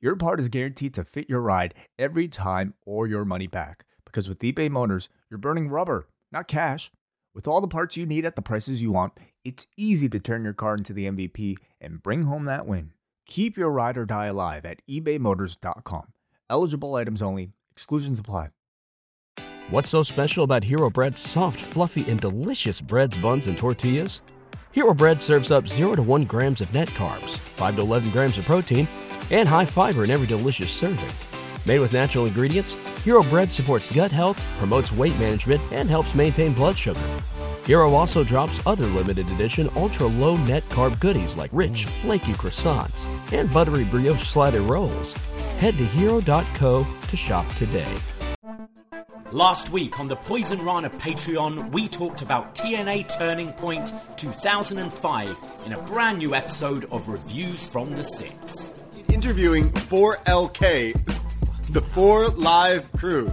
your part is guaranteed to fit your ride every time or your money back. Because with eBay Motors, you're burning rubber, not cash. With all the parts you need at the prices you want, it's easy to turn your car into the MVP and bring home that win. Keep your ride or die alive at ebaymotors.com. Eligible items only, exclusions apply. What's so special about Hero Bread's soft, fluffy, and delicious breads, buns, and tortillas? Hero Bread serves up 0 to 1 grams of net carbs, 5 to 11 grams of protein, and high fiber in every delicious serving. Made with natural ingredients, Hero Bread supports gut health, promotes weight management, and helps maintain blood sugar. Hero also drops other limited edition ultra low net carb goodies like rich, flaky croissants and buttery brioche slider rolls. Head to hero.co to shop today. Last week on the Poison Rana Patreon, we talked about TNA Turning Point 2005 in a brand new episode of Reviews from the Six. Interviewing 4LK, the four live crew.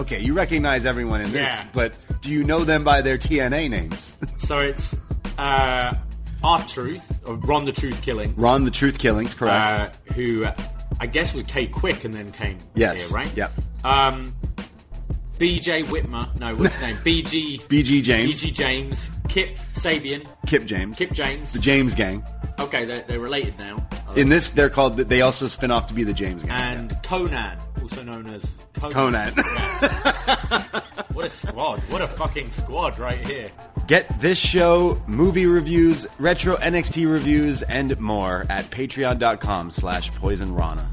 Okay, you recognize everyone in this, Yeah. but do you know them by their TNA names? So it's uh, R Truth, or Ron the Truth Killing, Ron the Truth Killings, correct? uh, who I guess was K-Kwik and then came Yes, here, right? yep. Um, BJ Whitmer, no, what's his name? BG. BG James, BG James, Kip Sabian, Kip James, Kip James. the James Gang. Okay, they're, they're related now. In this, they're called. They also spin off to be the James Gang. and Konnan, also known as Konnan. Konnan. What a squad! What a fucking squad right here. Get this show, movie reviews, retro NXT reviews, and more at patreon.com slash poisonrana.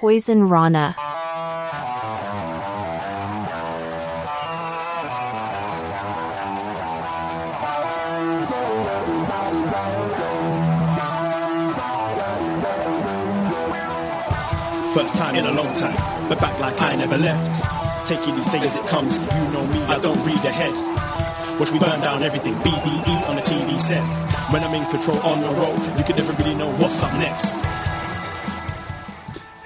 Poison Rana. First time in a long time, but back like I never left. Taking these days as it comes, you know me, I don't read ahead. Watch me burn down everything, BDE on the TV set. When I'm in control on the road, you can never really know what's up next.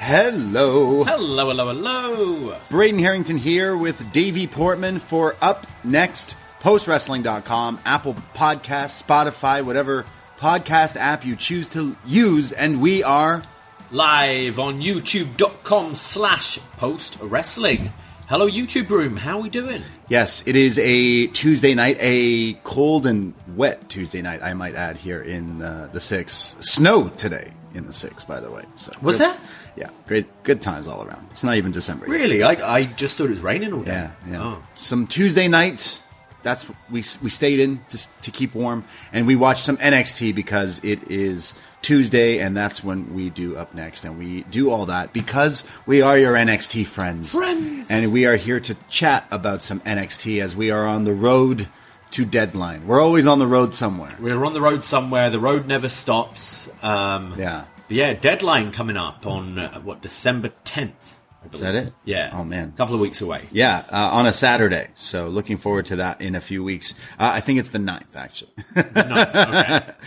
Hello. Hello, hello, hello. Braden Herrington here with Davie Portman for Up Next, postwrestling.com, Apple Podcasts, Spotify, whatever podcast app you choose to use. And we are Live on YouTube.com slash post wrestling. Hello, YouTube room. How are we doing? Yes, it is a Tuesday night, a cold and wet Tuesday night, I might add, here in uh, the six. Snow today in the six, by the way. So Was there? Yeah, great, good times all around. It's not even December. yet. Really? I, I just thought it was raining all day. Yeah, yeah. Oh. Some Tuesday night. That's we we stayed in to to keep warm, and we watched some NXT because it is Tuesday, and that's when we do up next, and we do all that because we are your NXT friends, Friends. and we are here to chat about some NXT as we are on the road to deadline. We're always on the road somewhere. We're on the road somewhere. The road never stops. Um, Yeah. Yeah, deadline coming up on, uh, what, December 10th? Is that it? Yeah. Oh man. A couple of weeks away. Yeah, uh, on a Saturday. So looking forward to that in a few weeks. Uh, I think it's the 9th, actually. Okay.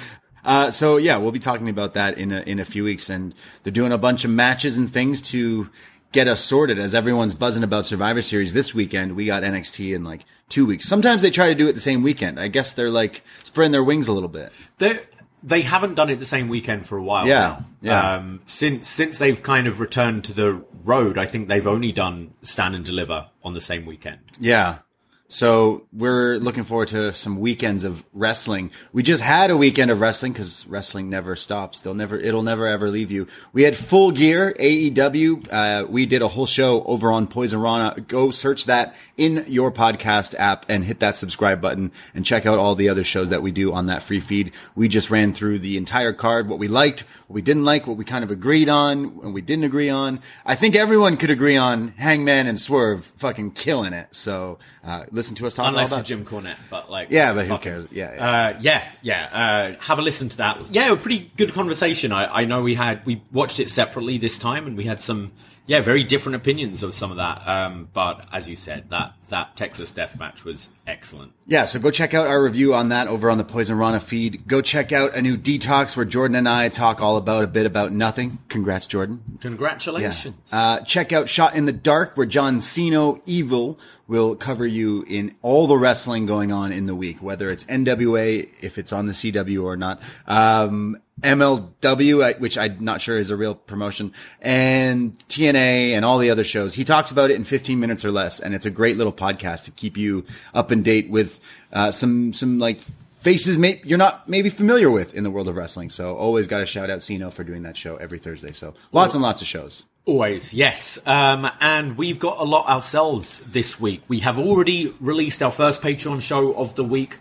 Uh, so yeah, we'll be talking about that in a, in a few weeks, and they're doing a bunch of matches and things to get us sorted. As everyone's buzzing about Survivor Series this weekend, we got NXT in like two weeks. Sometimes they try to do it the same weekend. I guess they're like spreading their wings a little bit. they they haven't done it the same weekend for a while Yeah, now. yeah. Um, since since they've kind of returned to the road, I think they've only done stand and deliver on the same weekend. Yeah. So we're looking forward to some weekends of wrestling. We just had a weekend of wrestling because wrestling never stops. They'll never, it'll never ever leave you. We had Full Gear AEW. Uh, we did a whole show over on Poison Rana. Go search that in your podcast app and hit that subscribe button and check out all the other shows that we do on that free feed. We just ran through the entire card, what we liked, what we didn't like, what we kind of agreed on, and we didn't agree on. I think everyone could agree on Hangman and Swerve fucking killing it. So uh, listen to us talk Unless about Jim Cornette, but like, Yeah, but who cares? Yeah, yeah. uh, yeah, yeah. Uh, have a listen to that. Yeah, a pretty good conversation. I, I know we had we watched it separately this time, and we had some yeah very different opinions of some of that. Um, but as you said, that that Texas Death Match was excellent. Yeah, so go check out our review on that over on the Poison Rana feed. Go check out a new detox where Jordan and I talk all about a bit about nothing. Congrats, Jordan. Yeah. Congratulations. Uh, check out Shot in the Dark, where John Siino Evil will cover you in all the wrestling going on in the week, whether it's NWA, if it's on the CW or not, um, MLW, which I'm not sure is a real promotion, and TNA and all the other shows. He talks about it in 15 minutes or less, and it's a great little podcast to keep you up and date with uh, some some like faces may, you're not maybe familiar with in the world of wrestling. So always got to shout out Siino for doing that show every Thursday. So lots and lots of shows. Always, yes. Um, and we've got a lot ourselves this week. We have already released our first Patreon show of the week,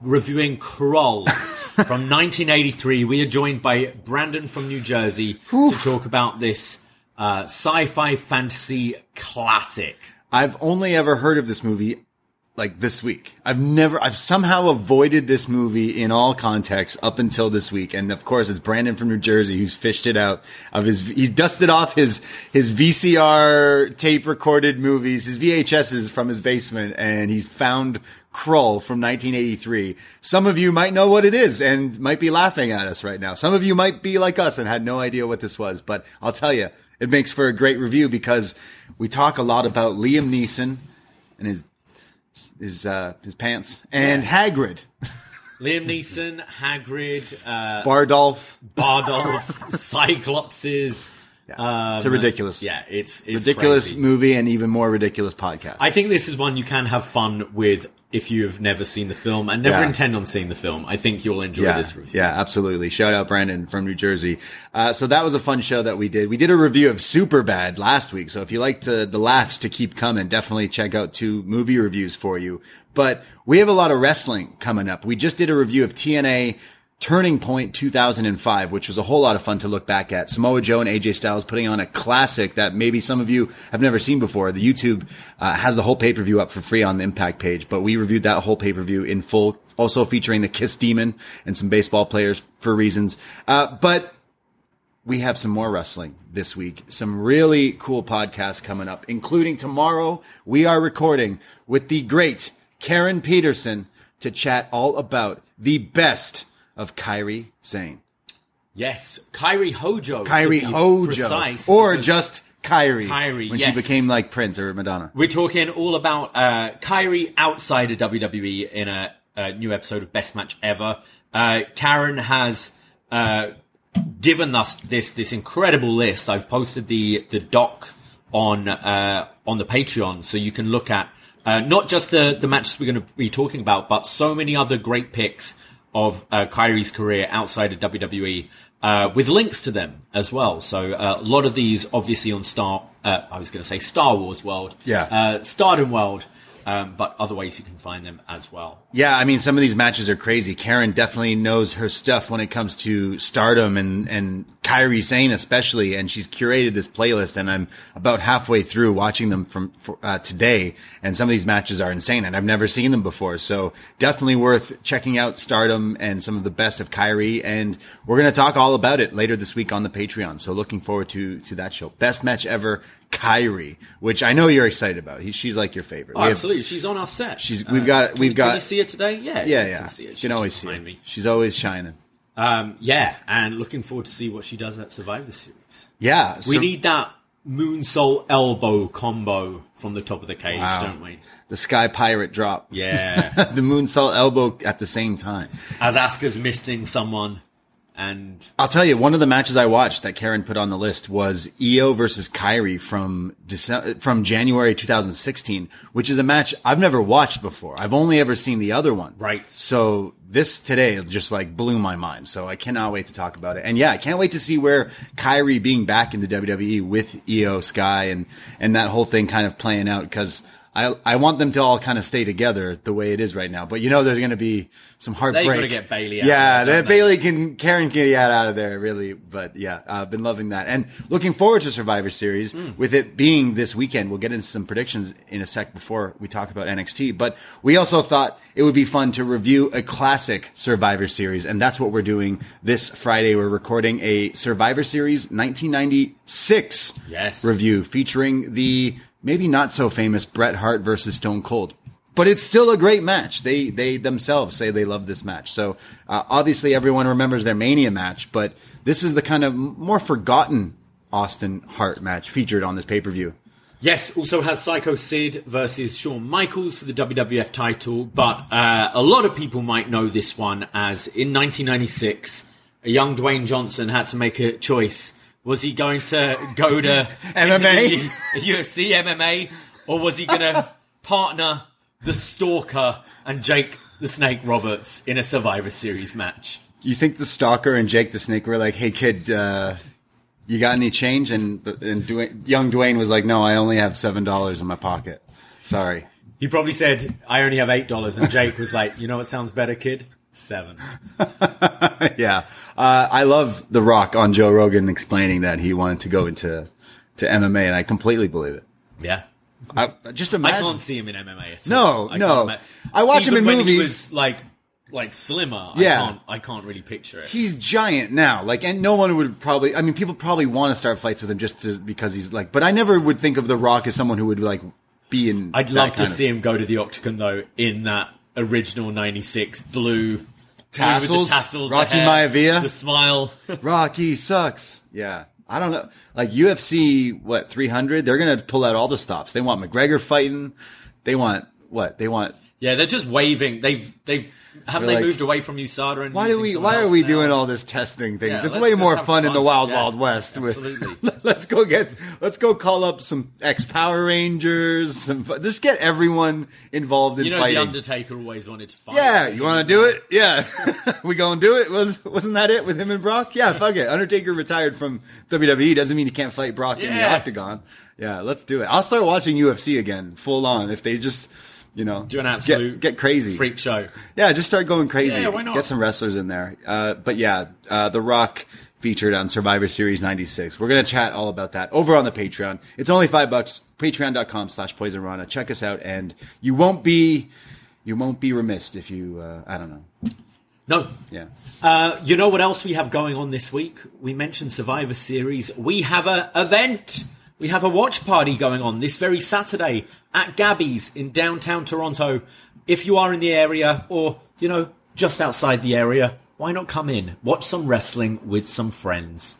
reviewing Krull from 1983. We are joined by Brandon from New Jersey to talk about this uh, sci-fi fantasy classic. I've only ever heard of this movie like this week. I've never, I've somehow avoided this movie in all contexts up until this week. And of course, it's Brandon from New Jersey who's fished it out of his, he dusted off his, his VCR tape recorded movies, his VHSs from his basement, and he's found Krull from 1983. Some of you might know what it is and might be laughing at us right now. Some of you might be like us and had no idea what this was, but I'll tell you, it makes for a great review because we talk a lot about Liam Neeson and his his uh, his pants and Hagrid, Liam Neeson, Hagrid, uh, Bardolph. Bardolph, Cyclopses. it's a ridiculous, Yeah, it's, it's ridiculous crazy. movie and even more ridiculous podcast. I think this is one you can have fun with if you have never seen the film and never Yeah. intend on seeing the film. I think you'll enjoy yeah, this review. yeah, absolutely. Shout out Brandon from New Jersey. Uh, so that was a fun show that we did. We did a review of Superbad last week. So if you like to, the laughs to keep coming, definitely check out two movie reviews for you. But we have a lot of wrestling coming up. We just did a review of TNA Turning Point 2005, which was a whole lot of fun to look back at. Samoa Joe and AJ Styles putting on a classic that maybe some of you have never seen before. The YouTube uh, has the whole pay-per-view up for free on the Impact page, but we reviewed that whole pay-per-view in full, also featuring the Kiss Demon and some baseball players for reasons. Uh, but we have some more wrestling this week. Some really cool podcasts coming up, including tomorrow. We are recording with the great Karen Peterson to chat all about the best of Kairi Sane. Yes, Kairi Hojo. Kairi Hojo. precise, or just Kairi. Kairi, When she became like Prince or Madonna. We're talking all about uh, Kairi outside of WWE in a, a new episode of Best Match Ever. Uh, Karen has uh, given us this this incredible list. I've posted the the doc on uh, on the Patreon, so you can look at uh, not just the the matches we're going to be talking about, but so many other great picks of uh, Kairi's career outside of WWE. Uh, with links to them as well. So uh, a lot of these, obviously, on Star. Uh, I was going to say Star Wars World, Yeah. uh, Stardom World, um, but other ways you can find them as well. Yeah, I mean, some of these matches are crazy. Karen definitely knows her stuff when it comes to stardom and, and Kairi Sane especially. And she's curated this playlist and I'm about halfway through watching them from for, uh, today. And some of these matches are insane and I've never seen them before. So definitely worth checking out stardom and some of the best of Kairi. And we're going to talk all about it later this week on the Patreon. So looking forward to, to that show. Best match ever, Kairi, which I know you're excited about. He, she's like your favorite. Oh, have- absolutely, she's on our set. She's- we've got- can we've you- got- Can you see it today? Yeah, yeah, yeah. Can see. You She's can always see her. me. She's always shining. Um, yeah, and looking forward to see what she does at Survivor Series. Yeah, We need that moonsault elbow combo from the top of the cage, Wow. don't we? the Sky Pirate drop. Yeah. the moonsault elbow at the same time. As Asuka's missing someone, and I'll tell you, one of the matches I watched that Karen put on the list was Io versus Kairi from December, from January 2016, which is a match I've never watched before. I've only ever seen the other one. Right. So this today just like blew my mind. So I cannot wait to talk about it. And yeah, I can't wait to see where Kairi being back in the WWE with Io Sky and, and that whole thing kind of playing out because I I want them to all kind of stay together the way it is right now. But you know, there's going to be some heartbreak. They gotta get Bayley out Yeah, of there? Bayley can Karen can get out of there really. But yeah, I've been loving that and looking forward to Survivor Series Hmm. with it being this weekend. We'll get into some predictions in a sec before we talk about NXT. But we also thought it would be fun to review a classic Survivor Series, and that's what we're doing this Friday. We're recording a Survivor Series 1996 Yes. review featuring the maybe not so famous Bret Hart versus Stone Cold. But it's still a great match. They they themselves say they love this match. So uh, obviously everyone remembers their Mania match, but this is the kind of more forgotten Austin Hart match featured on this pay per view. Yes, also has Psycho Sid versus Shawn Michaels for the WWF title, but uh, a lot of people might know this one as in 1996, a young Dwayne Johnson had to make a choice. Was he going to go to MMA? UFC MMA, or was he going to partner the Stalker and Jake the Snake Roberts in a Survivor Series match? You think the Stalker and Jake the Snake were like, "Hey kid, uh, you got any change?" And and Dwayne, young Dwayne was like, "No, I only have seven dollars in my pocket. Sorry." He probably said, "I only have eight dollars," and Jake was like, "You know what sounds better, kid? Seven. yeah, uh, I love The Rock on Joe Rogan explaining that he wanted to go into to MMA, and I completely believe it. Yeah, I, just imagine. I can't see him in MMA. At No. I no. ima- I watch him in when He movies. was like, like slimmer. Yeah. I can't, I can't really picture it. He's giant now, like, and no one would probably. I mean, people probably want to start fights with him just to, because he's like. But I never would think of The Rock as someone who would like be in. I'd love to of- see him go to the octagon though in that original '96 blue. Tassels? the tassels, the Rocky hair, Maivia? the smile. Rocky sucks. Yeah. I don't know. Like UFC, what, 300? They're going to pull out all the stops. They want McGregor fighting. They want, what? They want, yeah, they're just waving. They've, they've, haven't They're like, moved away from USADA? And why do we, why are we now? doing all this testing things? Yeah, it's way more have fun, in the. Wild Yeah, Wild West. with- absolutely. let's go get, let's go call up some ex Power Rangers. Some, just get everyone involved in You know, fighting. the Undertaker always wanted to fight. Yeah, you want to do it? Yeah, we gonna do it? Was wasn't that it with him and Brock? Yeah, fuck it. Undertaker retired from WWE doesn't mean he can't fight Brock in the octagon. Yeah, let's do it. I'll start watching UFC again, full on. If they just, you know, Do an get- absolute get, crazy. freak show. Yeah, just start going crazy. Yeah, why not? Get some wrestlers in there. Uh, but yeah, uh, The Rock featured on Survivor Series 96. We're going to chat all about that over on the Patreon. It's only five bucks. Patreon.com slash Poison Rana. Check us out and you won't be, you won't be remiss if you, uh, I don't know. No, Yeah. Uh, you know what else we have going on this week? We mentioned Survivor Series. We have a event. We have a watch party going on this very Saturday at Gabby's in downtown Toronto. If you are in the area or, you know, just outside the area, why not come in? Watch some wrestling with some friends.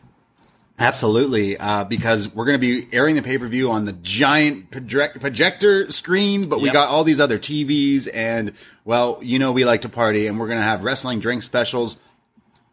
Absolutely, uh, because we're going to be airing the pay per view on the giant project- projector screen, but we Yep. got all these other TVs, and well, you know, we like to party, and we're going to have wrestling drink specials.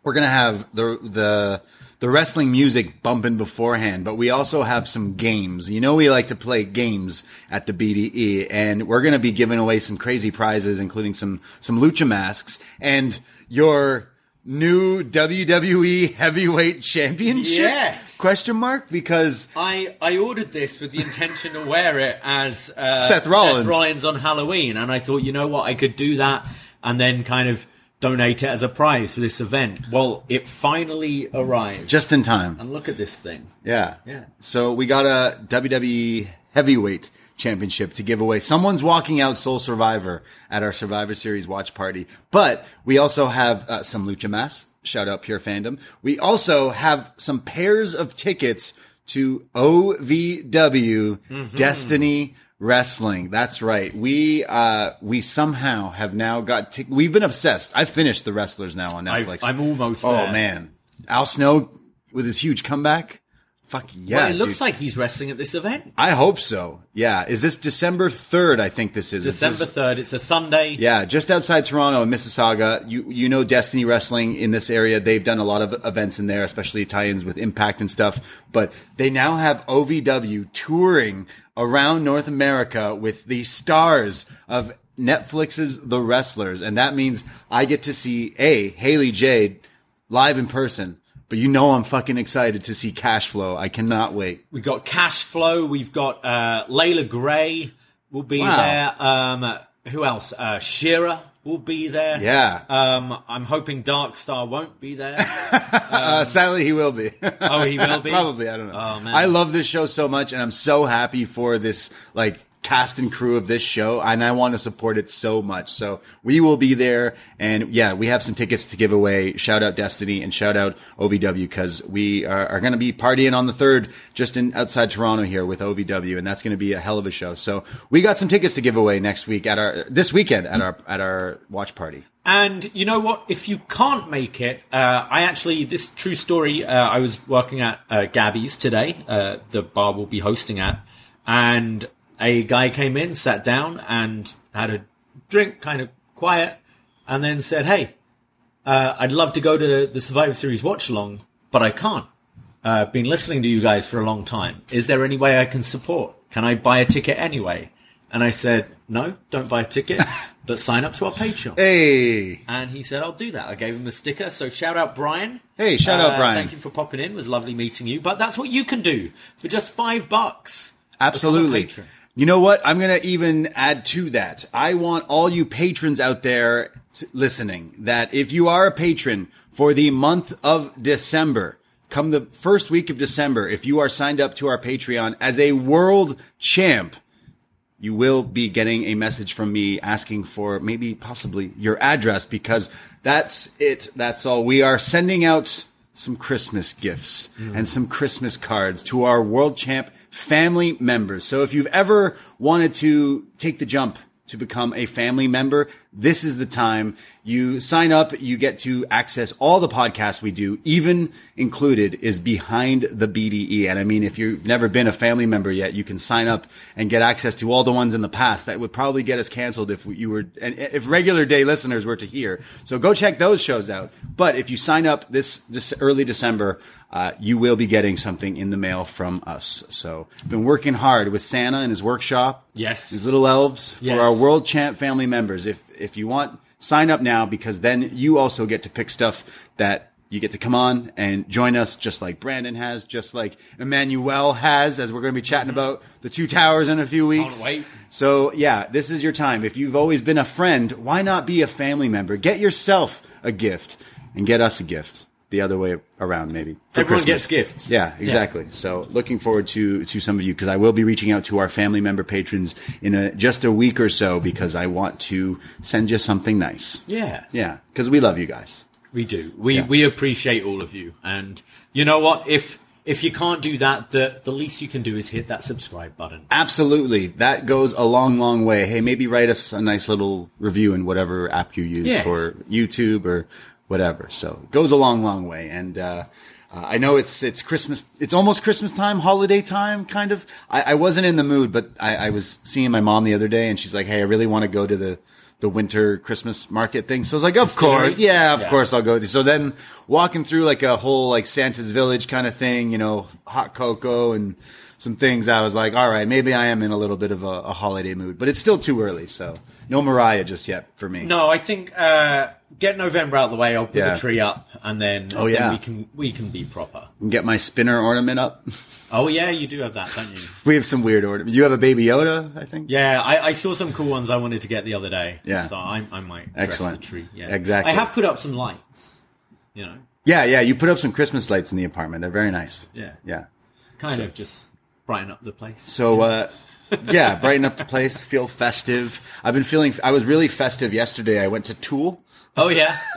We're going to have the the the wrestling music bumping beforehand, but we also have some games. You know, we like to play games at the BDE, and we're going to be giving away some crazy prizes, including some some lucha masks and your new WWE Heavyweight Championship. Yes. Question mark because I, I ordered this with the intention to wear it as uh, Seth Rollins. Rollins on Halloween, and I thought, you know what, I could do that and then kind of donate it as a prize for this event. Well, it finally arrived. just in time. and look at this thing. Yeah. Yeah. So we got a WWE Heavyweight Championship to give away. Someone's walking out Sole Survivor at our Survivor Series watch party. But we also have uh, some Lucha Masks. Shout out Pure Fandom. We also have some pairs of tickets to OVW Destiny Wrestling. That's right. We uh we somehow have now got tic- we've been obsessed. I finished the wrestlers now on Netflix. I'm almost Oh there. man. Al Snow with his huge comeback. Fuck yeah. well, it looks dude. like he's wrestling at this event. I hope so. Yeah. Is this December 3rd? I think this is. December 3rd. It's a Sunday. yeah, just outside Toronto in Mississauga. You you know Destiny Wrestling in this area. They've done a lot of events in there, especially tie-ins with Impact and stuff. But they now have OVW touring around North America with the stars of Netflix's The Wrestlers, and that means I get to see a Haley Jade live in person. But you know I'm fucking excited to see Cash Flow. I cannot wait. We've got Cash Flow. We've got uh, Leila Grey. will be Wow. there. Um, who else? Uh, Shearer will be there. Yeah. Um, I'm hoping Darkstar won't be there. Uh, sadly, he will be. oh, he will be. Probably. I don't know. Oh, man. I love this show so much, and I'm so happy for this like cast and crew of this show, and I want to support it so much. So we will be there, and yeah, we have some tickets to give away. Shout out Destiny and shout out OVW because we are, are going to be partying on the third, just in outside Toronto here with OVW, and that's going to be a hell of a show. So we got some tickets to give away next week at our this weekend at our at our watch party. And you know what? If you can't make it, uh, I actually, this true story, uh, I was working at uh, Gabby's today, uh, the bar we'll be hosting at, and a guy came in, sat down, and had a drink, kind of quiet, and then said, Hey, uh, I'd love to go to the Survivor Series watch along, but I can't. Uh, been listening to you guys for a long time. Is there any way I can support? Can I buy a ticket anyway? And I said, No, don't buy a ticket, but sign up to our Patreon. Hey, And he said, I'll do that. I gave him a sticker. So shout out Brian. Hey, shout out Uh, Brian. Thank you for popping in. It was lovely meeting you. But that's what you can do for just five bucks. Absolutely. You know what? I'm going to even add to that. I want all you patrons out there listening that if you are a patron for the month of December, come the first week of December, if you are signed up to our Patreon as a world champ, you will be getting a message from me asking for maybe possibly your address because that's it. That's all. We are sending out some Christmas gifts and some Christmas cards to our world champ family members. So if you've ever wanted to take the jump to become a family member, this is the time. You sign up, you get to access all the podcasts we do, even included is behind the BDE. And I mean, if you've never been a family member yet, you can sign up and get access to all the ones in the past that would probably get us canceled if you were, and if regular day listeners were to hear. So go check those shows out. But if you sign up this, this early December, uh, you will be getting something in the mail from us. So, been working hard with Santa and his workshop. Yes. These little elves for Yes. our world champ family members. If if you want, sign up now because then you also get to pick stuff that you get to come on and join us, just like Brandon has, just like Emmanuel has, as we're going to be chatting mm-hmm. about the two towers in a few weeks. So yeah, this is your time. If you've always been a friend, why not be a family member? Get yourself a gift and get us a gift. The other way around, maybe. for Everyone Christmas. gets gifts. Yeah, exactly. So looking forward to to some of you because I will be reaching out to our family member patrons in a, just a week or so because I want to send you something nice. Yeah. Yeah, because we love you guys. We do. We Yeah. we appreciate all of you. And you know what? If if you can't do that, the the least you can do is hit that subscribe button. Absolutely, that goes a long, long way. Hey, maybe write us a nice little review in whatever app you use Yeah. for YouTube or whatever. So it goes a long, long way. And uh, uh, I know it's it's Christmas. It's almost Christmas time, holiday time, kind of. I, I wasn't in the mood, but I, I was seeing my mom the other day, and she's like, "Hey, I really want to go to the." The winter Christmas market thing. So I was like, of Distillery? course. Yeah, of Yeah. course I'll go. So then walking through like a whole like Santa's village kind of thing, you know, hot cocoa and some things. I was like, all right, maybe I am in a little bit of a, a holiday mood, but it's still too early. So no Mariah just yet for me. No, I think uh, get November out of the way. I'll put Yeah. the tree up, and then Oh, then yeah. we can we can be proper. And Get my spinner ornament up. Oh yeah, you do have that, don't you? we have some weird ornament. You have a baby Yoda, I think. Yeah, I, I saw some cool ones I wanted to get the other day. Yeah. so I, I might Excellent. the tree. Yeah, Exactly. I have put up some lights. You know, Yeah, yeah. You put up some Christmas lights in the apartment. They're very nice. Yeah. Yeah. kind of just brighten up the place. So, uh, yeah, brighten up the place, feel festive. I've been feeling, I was really festive yesterday. I went to Tool. Oh yeah,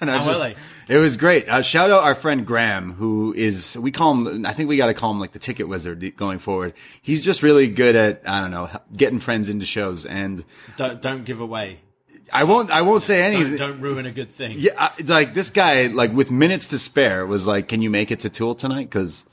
And I was just- were? It was great. Uh, shout out our friend Graham, who is we call him. I think we got to call him like the ticket wizard going forward. He's just really good at I don't know getting friends into shows, and don't don't give away. I won't I won't say Don't, anything. don't ruin a good thing. Yeah, I- like this guy, like with minutes to spare, was like, "Can you make it to Tool tonight?" Because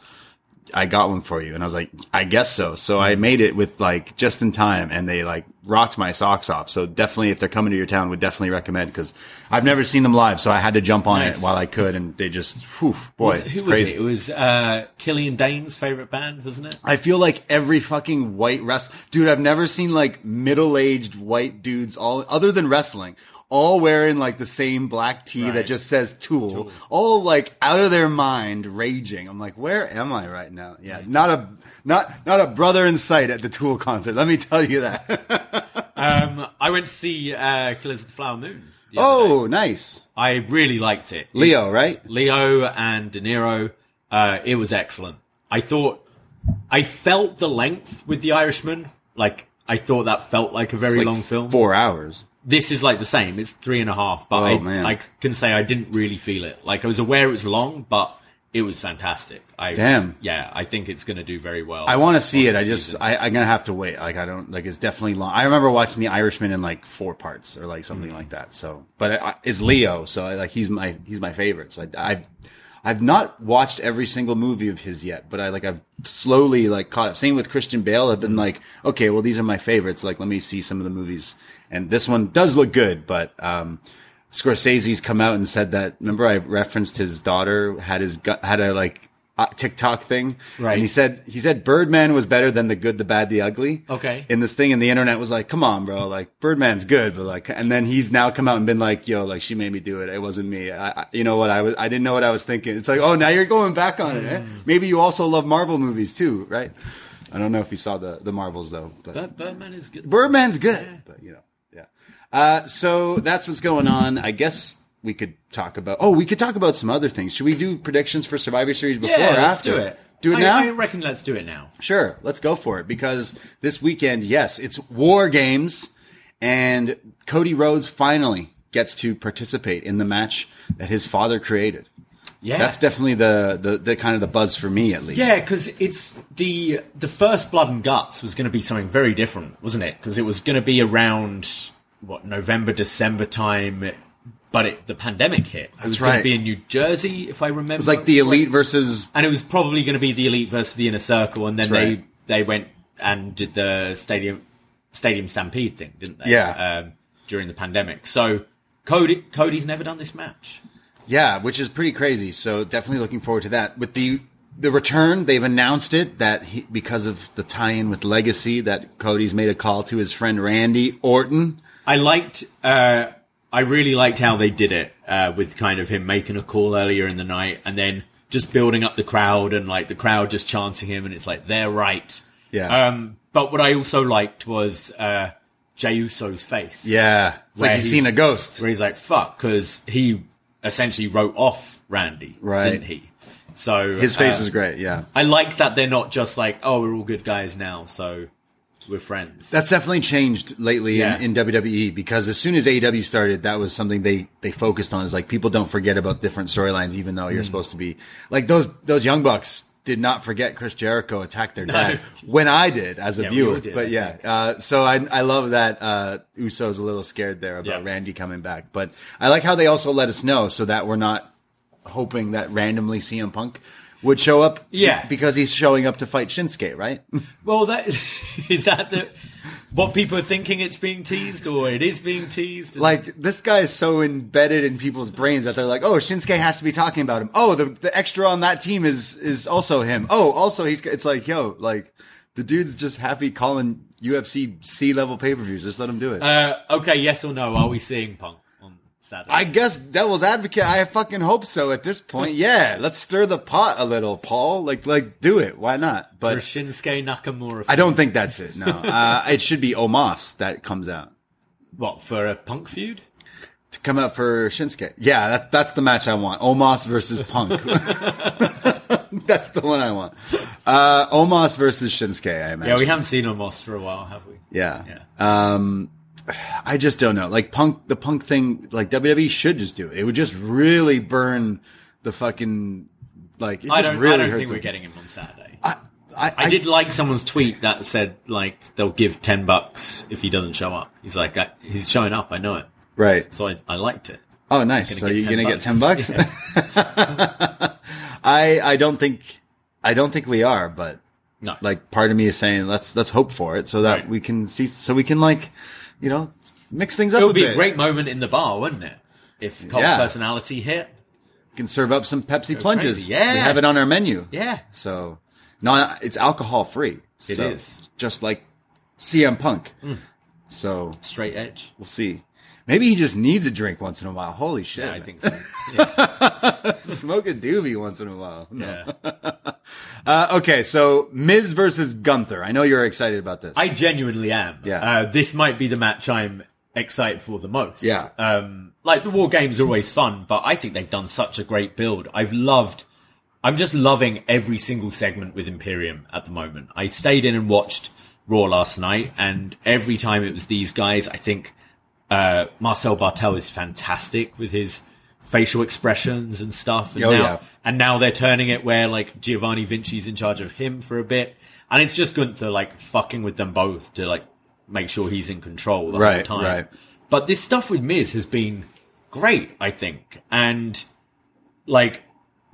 I got one for you, and I was like, "I guess so." So I made it with like just in time, and they like rocked my socks off. So definitely, if they're coming to your town, would definitely recommend because I've never seen them live, so I had to jump on Nice. it while I could, and they just, whew, boy, Was it- who was it? It was uh, Killian Dain's favorite band, wasn't it? I feel like every fucking white wrestler, dude, I've never seen like middle-aged white dudes all, other than wrestling, all wearing like the same black tee that just says Tool, all like out of their mind, raging. I'm like, where am I right now? Yeah, not a not not a brother in sight at the Tool concert. Let me tell you that. Um, I went to see uh, Killers of the Flower Moon. the day. oh, nice, I really liked it. Leo, right? Leo and De Niro. Uh, it was excellent. I thought, I felt the length with The Irishman. Like, I thought that felt like a very Like long film. four hours. This is like the same. It's three and a half, but Oh, I. I can say I didn't really feel it. Like, I was aware it was long, but it was fantastic. I, Damn. Yeah, I think it's going to do very well. I want to see it. I just, season. I, I'm gonna have to wait. Like, I don't like. It's definitely long. I remember watching The Irishman in like four parts or like something mm. like that. So, but it, I- it's Leo, so I, like he's my he's my favorite. So I, I've I've not watched every single movie of his yet, but I like I've slowly like caught up. Same with Christian Bale. I've been mm. like, okay, well these are my favorites. Like, let me see some of the movies. And this one does look good, but um, Scorsese's come out and said that. Remember, I referenced his daughter had his had a like uh, TikTok thing, Right. And he said he said Birdman was better than the good, the bad, the ugly. Okay. In this thing, and the internet was like, "Come on, bro! Like Birdman's good, but like," and then he's now come out and been like, "Yo, like she made me do it. It wasn't me. I, I you know what? I was. I didn't know what I was thinking. It's like, oh, now you're going back on it. Eh? Hmm. Maybe you also love Marvel movies too, right? I don't know if you saw the the Marvels though, but Birdman is good. Birdman's good, but you know, yeah. Uh, so that's what's going on. I guess we could talk about. Oh, we could talk about some other things. Should we do predictions for Survivor Series before yeah, or let's after? do it. Do it I, now. I reckon let's do it now. Sure, let's go for it because this weekend, yes, it's War Games, and Cody Rhodes finally gets to participate in the match that his father created. Yeah, That's definitely the, the the kind of the buzz for me at least. Yeah, because it's the the first Blood and Guts was going to be something very different, wasn't it? Because it was going to be around what November, December time, but it, the pandemic hit. It was going right. to be in New Jersey, if I remember. It was like the elite versus and it was probably going to be the elite versus the inner circle, and then That's they they went and did the stadium stadium stampede thing, didn't they? Yeah. um, during the pandemic. So Cody Cody's never done this match. Yeah, which is pretty crazy. So definitely looking forward to that. With the the return, they've announced it that he, because of the tie-in with Legacy, that Cody's made a call to his friend Randy Orton. I liked. Uh, I really liked how they did it uh, with kind of him making a call earlier in the night and then just building up the crowd and like the crowd just chanting him and it's like they're right. Yeah. Um, but what I also liked was uh, Jey Uso's face. Yeah, it's like he's he's- seen a ghost. where he's like fuck because he essentially wrote off Randy, Right. Didn't he? So His face uh, was great. Yeah, I like that they're not just like oh we're all good guys now so we're friends. that's definitely changed lately Yeah. in, in WWE because as soon as AEW started, that was something they they focused on. Is like people don't forget about different storylines, even though you're supposed to be like those those young bucks. Did not forget Chris Jericho attacked their dad when I did as a Yeah, we viewer, did, but yeah. Uh, so I I love that uh, Uso's a little scared there about Yeah. Randy coming back, but I like how they also let us know so that we're not hoping that randomly CM Punk would show up. Yeah. because he's showing up to fight Shinsuke, right? Well, that is that the what people are thinking it's being teased, or it is being teased. like this guy is so embedded in people's brains that they're like, oh, Shinsuke has to be talking about him. Oh, the the extra on that team is is also him. Oh, also he's it's like, yo, like the dude's just happy calling UFC C level pay per views. Just let him do it. uh, okay, yes or no? Are we seeing Punk Saturday? I guess devil's advocate. I fucking hope so. At this point, yeah, let's stir the pot a little, Paul. Like, like do it. Why not? But a Shinsuke Nakamura. I don't think that's it. No, uh, it should be Omos that comes out. What for a Punk feud? to come out for Shinsuke. Yeah, that, that's the match I want. Omos versus Punk. that's the one I want. Uh, Omos versus Shinsuke, I imagine. Yeah, we haven't seen Omos for a while, have we? Yeah. Yeah. Um, I just don't know. Like Punk, the Punk thing, like WWE should just do it. It would just really burn the fucking, like, it just I don't. really I don't think we're getting him on Saturday. I, I, I did like someone's tweet that said like they'll give ten bucks if he doesn't show up. He's like I, he's showing up. I know it. Right. So I, I liked it. Oh, nice. Gonna so you're gonna get ten bucks. bucks. I I don't think I don't think we are, but No, like part of me is saying let's let's hope for it so that Right. we can see so we can like you know mix things up it a would be bit. a great moment in the bar, wouldn't it? If cult Yeah. personality hit. Can serve up some Pepsi plunges. crazy. Yeah. we have it on our menu. Yeah. So no, it's alcohol free. It so, is. just like CM Punk. Hmm. So Straight edge. we'll see. Maybe he just needs a drink once in a while. Holy shit! Yeah, I think so. Yeah. Smoke a doobie once in a while. No. yeah. Uh, okay, so Miz versus Gunther. I know you're excited about this. I genuinely am. Yeah. Uh, this might be the match I'm excited for the most. Yeah. Um, like the war games are always fun, but I think they've done such a great build. I've loved, I'm just loving every single segment with Imperium at the moment. I stayed in and watched Raw last night, and every time it was these guys, I think uh, Marcel Barthel is fantastic with his facial expressions and stuff. And Oh, now, yeah. and now they're turning it where like Giovanni Vinci's in charge of him for a bit, and it's just Gunther like fucking with them both to like make sure he's in control the Right, whole time. right. But this stuff with Miz has been great, I think, and like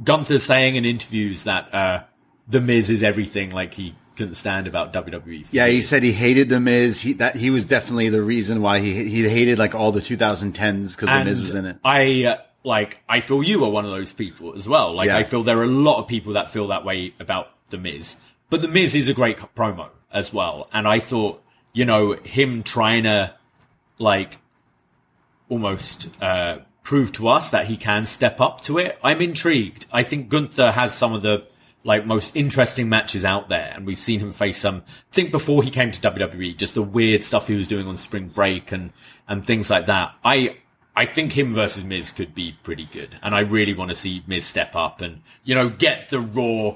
Gunther saying in interviews that uh the Miz is everything, like he couldn't stand about WWE. yeah, he said he hated the Miz. He that he was definitely the reason why he he hated like all the 2010s because the Miz was in it. I uh, like. I feel you are one of those people as well. Like Yeah. I feel there are a lot of people that feel that way about the Miz, but the Miz is a great promo as well. And I thought, you know, him trying to like almost uh, prove to us that he can step up to it. I'm intrigued. I think Gunther has some of the like most interesting matches out there, and we've seen him face some. I think before he came to WWE, just the weird stuff he was doing on Spring Break and and things like that. I I think him versus Miz could be pretty good, and I really want to see Miz step up and you know get the raw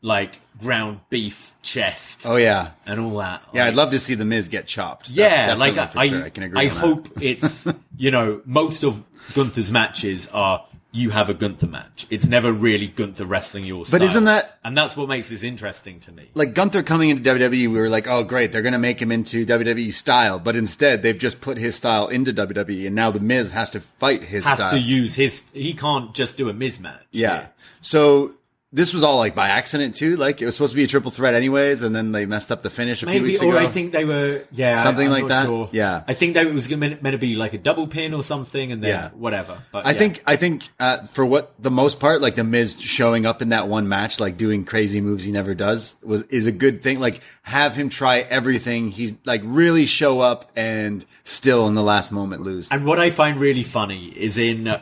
like ground beef chest Oh yeah, and all that. yeah. Like, I'd love to see the Miz get chopped. That's yeah, like I, sure. I can agree. I hope it's you know most of Gunther's matches are you have a Gunther match. It's never really Gunther wrestling your style. But isn't that- and that's what makes this interesting to me. like Gunther coming into WWE, we were like, oh great, they're gonna make him into WWE style. But instead, they've just put his style into WWE, and now the Miz has to fight his Has style. to use his. He can't just do a Miz match. Yeah. So this was all like by accident too. Like it was supposed to be a triple threat anyways, and then they messed up the finish a few Maybe, weeks or. I think they were, yeah, Something I'm like that? Sure. Yeah. I think that it was meant, meant to be like a double pin or something, and then Yeah. whatever. But I yeah. think I think uh, for what the most part, like the Miz showing up in that one match, like doing crazy moves he never does, was is a good thing. Like have him try everything. He's like really show up and still in the last moment lose. And what I find really funny is in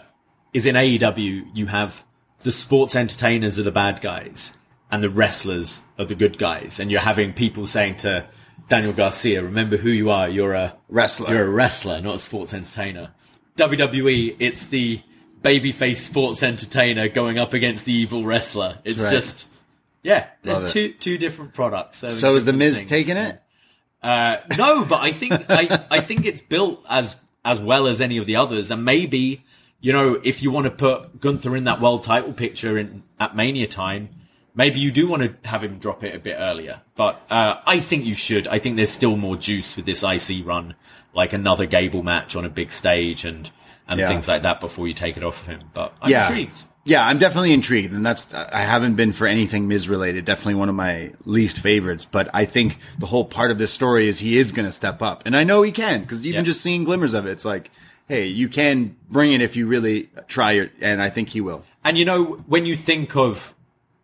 is in AEW you have the sports entertainers are the bad guys and the wrestlers are the good guys, and you're having people saying to Daniel Garcia, "Remember who you are. You're a Wrestler. You're a wrestler, not a sports entertainer." WWE, it's the babyface sports entertainer going up against the evil wrestler. It's right. just yeah, they're it. two two different products. So, so is the Miz things. taking it? Uh, no, but I think I, I think it's built as as well as any of the others, and maybe you know if you want to put Gunther in that world title picture in at Mania time, maybe you do want to have him drop it a bit earlier. But uh, I think you should. I think there's still more juice with this IC run, like another Gable match on a big stage and and Yeah. things like that before you take it off of him. But I'm yeah. intrigued. Yeah, I'm definitely intrigued, and that's I haven't been for anything Miz related. Definitely one of my least favorites, but I think the whole part of this story is he is going to step up, and I know he can because even Yeah. just seeing glimmers of it, it's like, hey, you can bring it if you really try it, and I think he will. And you know, when you think of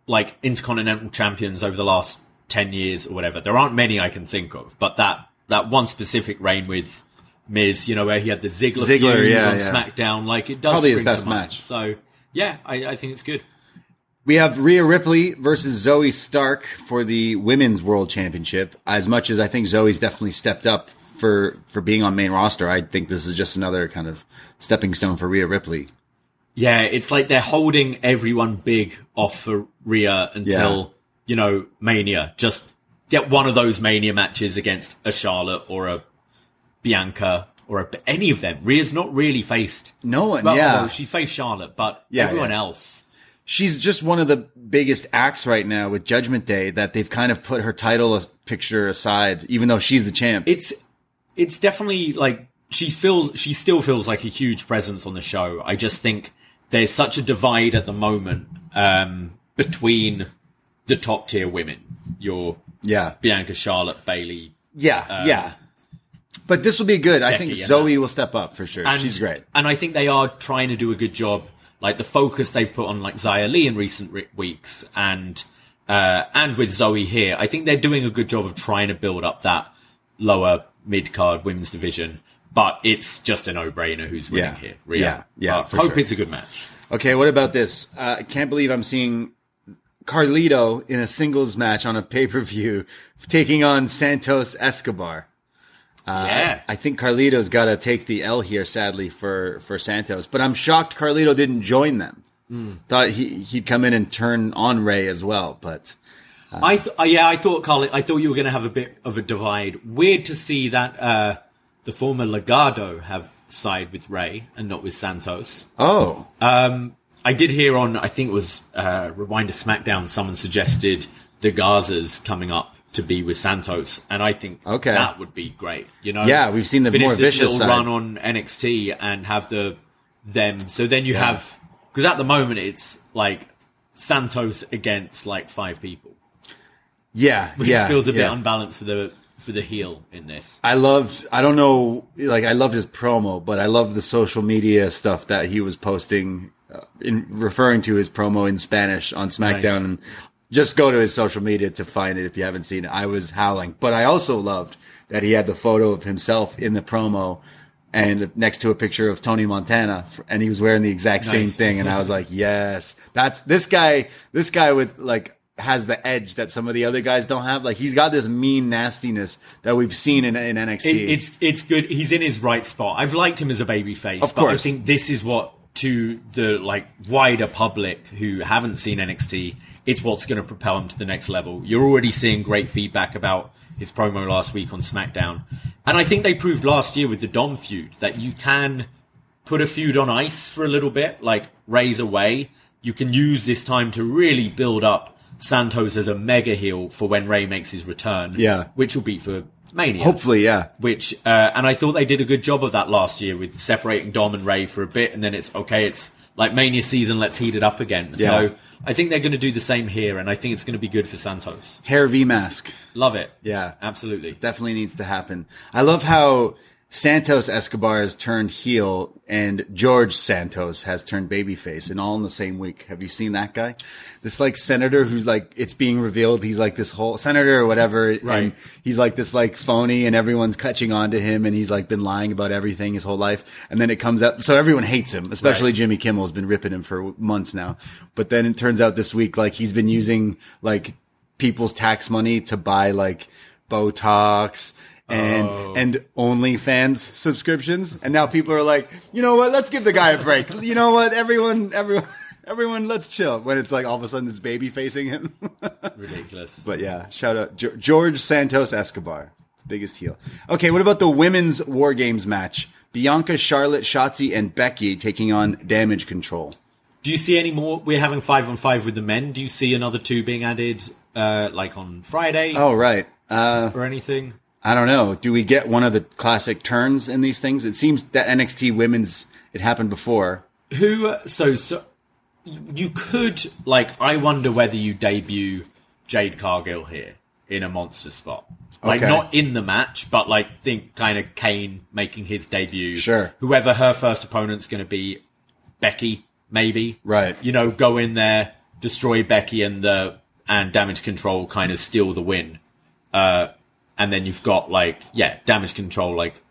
like intercontinental champions over the last 10 years or whatever, there aren't many I can think of, but that, that one specific reign with Miz, you know, where he had the Ziggler, Ziggler, feud yeah, on yeah. SmackDown, like it does Probably his best mind. match. So yeah, I, I think it's good. We have Rhea Ripley versus Zoey Stark for the Women's World Championship. As much as I think Zoey's definitely stepped up for for being on main roster, I think this is just another kind of stepping stone for Rhea Ripley. Yeah, it's like they're holding everyone big off for Rhea until, Yeah. you know, Mania. Just get one of those Mania matches against a Charlotte or a Bianca or a, any of them. Rhea's not really faced. No one, Well, yeah. she's faced Charlotte, but Yeah, everyone yeah. else. She's just one of the biggest acts right now with Judgment Day that they've kind of put her title picture aside, even though she's the champ. It's it's definitely like she feels she still feels like a huge presence on the show. I just think there's such a divide at the moment um, between the top tier women. Your yeah, Bianca, Charlotte, Bayley, yeah, yeah. But this will be good. I think Zoey will step up for sure. and she's great. And I think they are trying to do a good job. Like the focus they've put on like Xia Li in recent re- weeks, and uh, and with Zoey here, I think they're doing a good job of trying to build up that lower mid card women's division. but it's just a no-brainer who's winning Yeah. here. Really. Yeah. Yeah, uh, hope sure. it's a good match. Okay, what about this? Uh, I can't believe I'm seeing Carlito in a singles match on a pay per view taking on Santos Escobar. Uh, yeah. I think Carlito's got to take the L here, sadly for for Santos. But I'm shocked Carlito didn't join them. Hmm. Thought he he'd come in and turn on Rey as well, but I th- uh, yeah, I thought Carl. I thought you were going to have a bit of a divide. Weird to see that uh, the former Legado have side with Rey and not with Santos. oh, I did hear on, I think it was uh, Rewind to SmackDown, someone suggested the Garzas coming up to be with Santos, and I think Okay. that would be great. You know, Yeah, we've seen the more vicious side. run on NXT and have the them. So then you have because at the moment it's like Santos against like five people, yeah, which yeah, feels a bit yeah. unbalanced for the for the heel in this. I loved. I don't know. Like I loved his promo, but I loved the social media stuff that he was posting, uh, in referring to his promo in Spanish on SmackDown. Nice. And just go to his social media to find it if you haven't seen it. I was howling, but I also loved that he had the photo of himself in the promo. And next to a picture of Tony Montana, and he was wearing the exact same Nice. thing, and I was like, "Yes, that's this guy. This guy with like has the edge that some of the other guys don't have. Like he's got this mean nastiness that we've seen in, in NXT. It, it's it's good. He's in his right spot. I've liked him as a baby face, Of but I think this is what to the like wider public who haven't seen NXT, it's what's going to propel him to the next level. You're already seeing great feedback about his promo last week on SmackDown, and I think they proved last year with the Dom feud that you can put a feud on ice for a little bit, like Rey's away. You can use this time to really build up Santos as a mega heel for when Rey makes his return. Yeah. which will be for Mania hopefully, yeah. which uh, and I thought they did a good job of that last year with separating Dom and Rey for a bit, and then it's okay. It's like Mania season. Let's heat it up again. Yeah. So I think they're going to do the same here, and I think it's going to be good for Santos. Hair V mask. Love it. Yeah. absolutely. definitely needs to happen. I love how Santos Escobar has turned heel and George Santos has turned babyface and all in the same week. Have you seen that guy? This like senator who's like, it's being revealed. He's like this whole senator or whatever. Right. And he's like this like phony and everyone's catching on to him and he's like been lying about everything his whole life. And then it comes out. So everyone hates him, especially Right. Jimmy Kimmel has been ripping him for months now. But then it turns out this week, like he's been using like people's tax money to buy like Botox and Oh. and OnlyFans subscriptions, and now people are like, you know what? Let's give the guy a break. You know what? Everyone, everyone, everyone, let's chill. When it's like all of a sudden it's baby facing him. Ridiculous. but yeah, shout out Ge- George Santos Escobar, biggest heel. Okay, what about the women's War Games match? Bianca, Charlotte, Shotzi, and Becky taking on Damage Control. Do you see any more? We're having five on five with the men. Do you see another two being added, uh, like on Friday Oh right. Uh, or anything? I don't know. Do we get one of the classic turns in these things? It seems that NXT women's it happened before. Who? So so you could like. I wonder whether you debut Jade Cargill here in a monster spot. Like Okay. not in the match, but like think kind of Kane making his debut. Sure. Whoever her first opponent's going to be, Becky maybe. Right. You know, go in there, destroy Becky and the and damage control, kind of steal the win. Uh, and then you've got like yeah, damage control like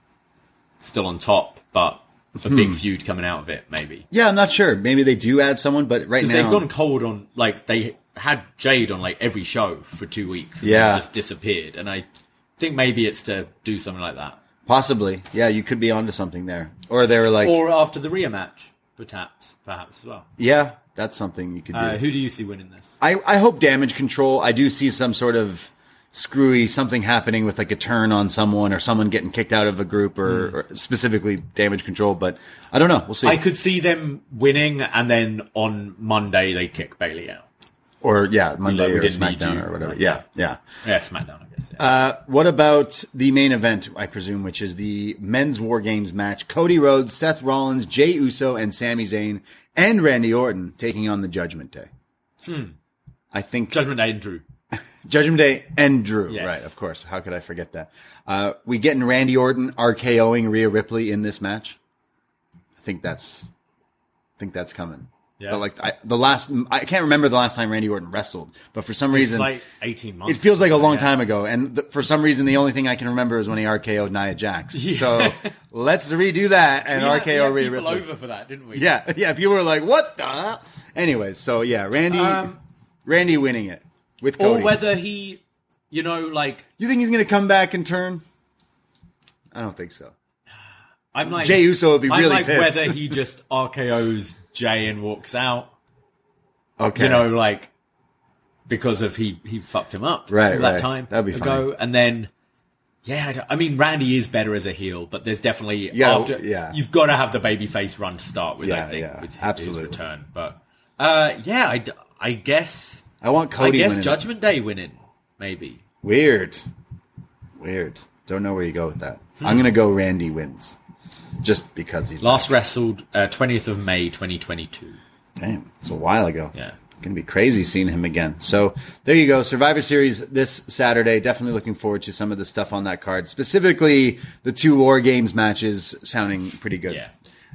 still on top, but a Hmm. big feud coming out of it maybe. Yeah, I'm not sure. Maybe they do add someone, but right Because now they've gone cold on like they had Jade on like every show for two weeks. And Yeah. just disappeared. And I think maybe it's to do something like that, possibly. Yeah, you could be onto something there. Or they were like, or after the Rhea match, perhaps, perhaps as well. yeah, that's something you could do. Uh, who do you see winning this? I, I hope damage control. I do see some sort of screwy something happening with like a turn on someone or someone getting kicked out of a group or, or specifically damage control. But I don't know. We'll see. I could see them winning, and then on Monday they kick Bayley out. or yeah, Monday we or SmackDown or whatever. Like yeah, yeah. Yeah, SmackDown, I guess. Yeah. Uh, what about the main event? I presume, which is the men's War Games match: Cody Rhodes, Seth Rollins, Jey Uso, and Sami Zayn, and Randy Orton taking on the Judgment Day. Hmm. I think Judgment Day and Drew. Judgment Day and Drew. Yes. Right, of course. How could I forget that? Uh, we getting Randy Orton RKOing Rhea Ripley in this match. I think that's, I think that's coming. Yeah. But like I, the last, I can't remember the last time Randy Orton wrestled, but for some It's reason, like 18 months. it feels like a long Yeah. time ago. And th- for some reason, the only thing I can remember is when he RKO'd Nia Jax. So let's redo that and We had- we RKO had Rhea people Ripley. over for that, didn't we? Yeah, yeah. People were like, "What the?" Anyways, so yeah, Randy, Um, Randy winning it with Or whether he, you know, like you think he's gonna come back and turn? I don't think so. I'm like Jey Uso would be I'm really like pissed. whether he just RKO's Jay and walks out. Okay, You know, like because of he he fucked him up Right, that right. time That'd be ago, funny. and then. Yeah, I, don't- I mean Randy is better as a heel, but there's definitely Yeah, after yeah. you've got to have the babyface run to start with. Yeah, I think yeah, with his absolutely. return, but uh, yeah, I, d- I guess I want Cody. I guess winning. Judgment Day winning maybe. Weird, weird. Don't know where you go with that. I'm gonna go. Randy wins, just because he's Last wrestled uh, 20th of May 2022. Damn, it's a while ago. Yeah. Gonna be crazy seeing him again. So there you go. Survivor Series this Saturday. Definitely looking forward to some of the stuff on that card. Specifically, the two War Games matches sounding pretty good. Yeah.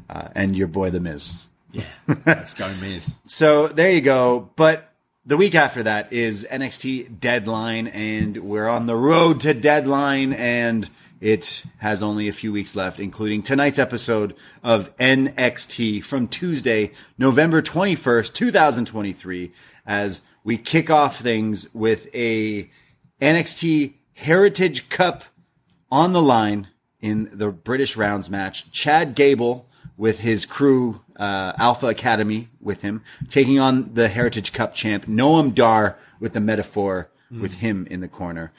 Uh, and your boy, The Miz. Yeah, let's go Miz. So there you go. But the week after that is NXT Deadline, and we're on the road to Deadline, and it has only a few weeks left, including tonight's episode of NXT from Tuesday, November 21st, 2023, as we kick off things with a NXT Heritage Cup on the line in the British rounds match. Chad Gable with his crew, uh, Alpha Academy with him, taking on the Heritage Cup champ, Noam Dar with the Meta-Four with him in the corner.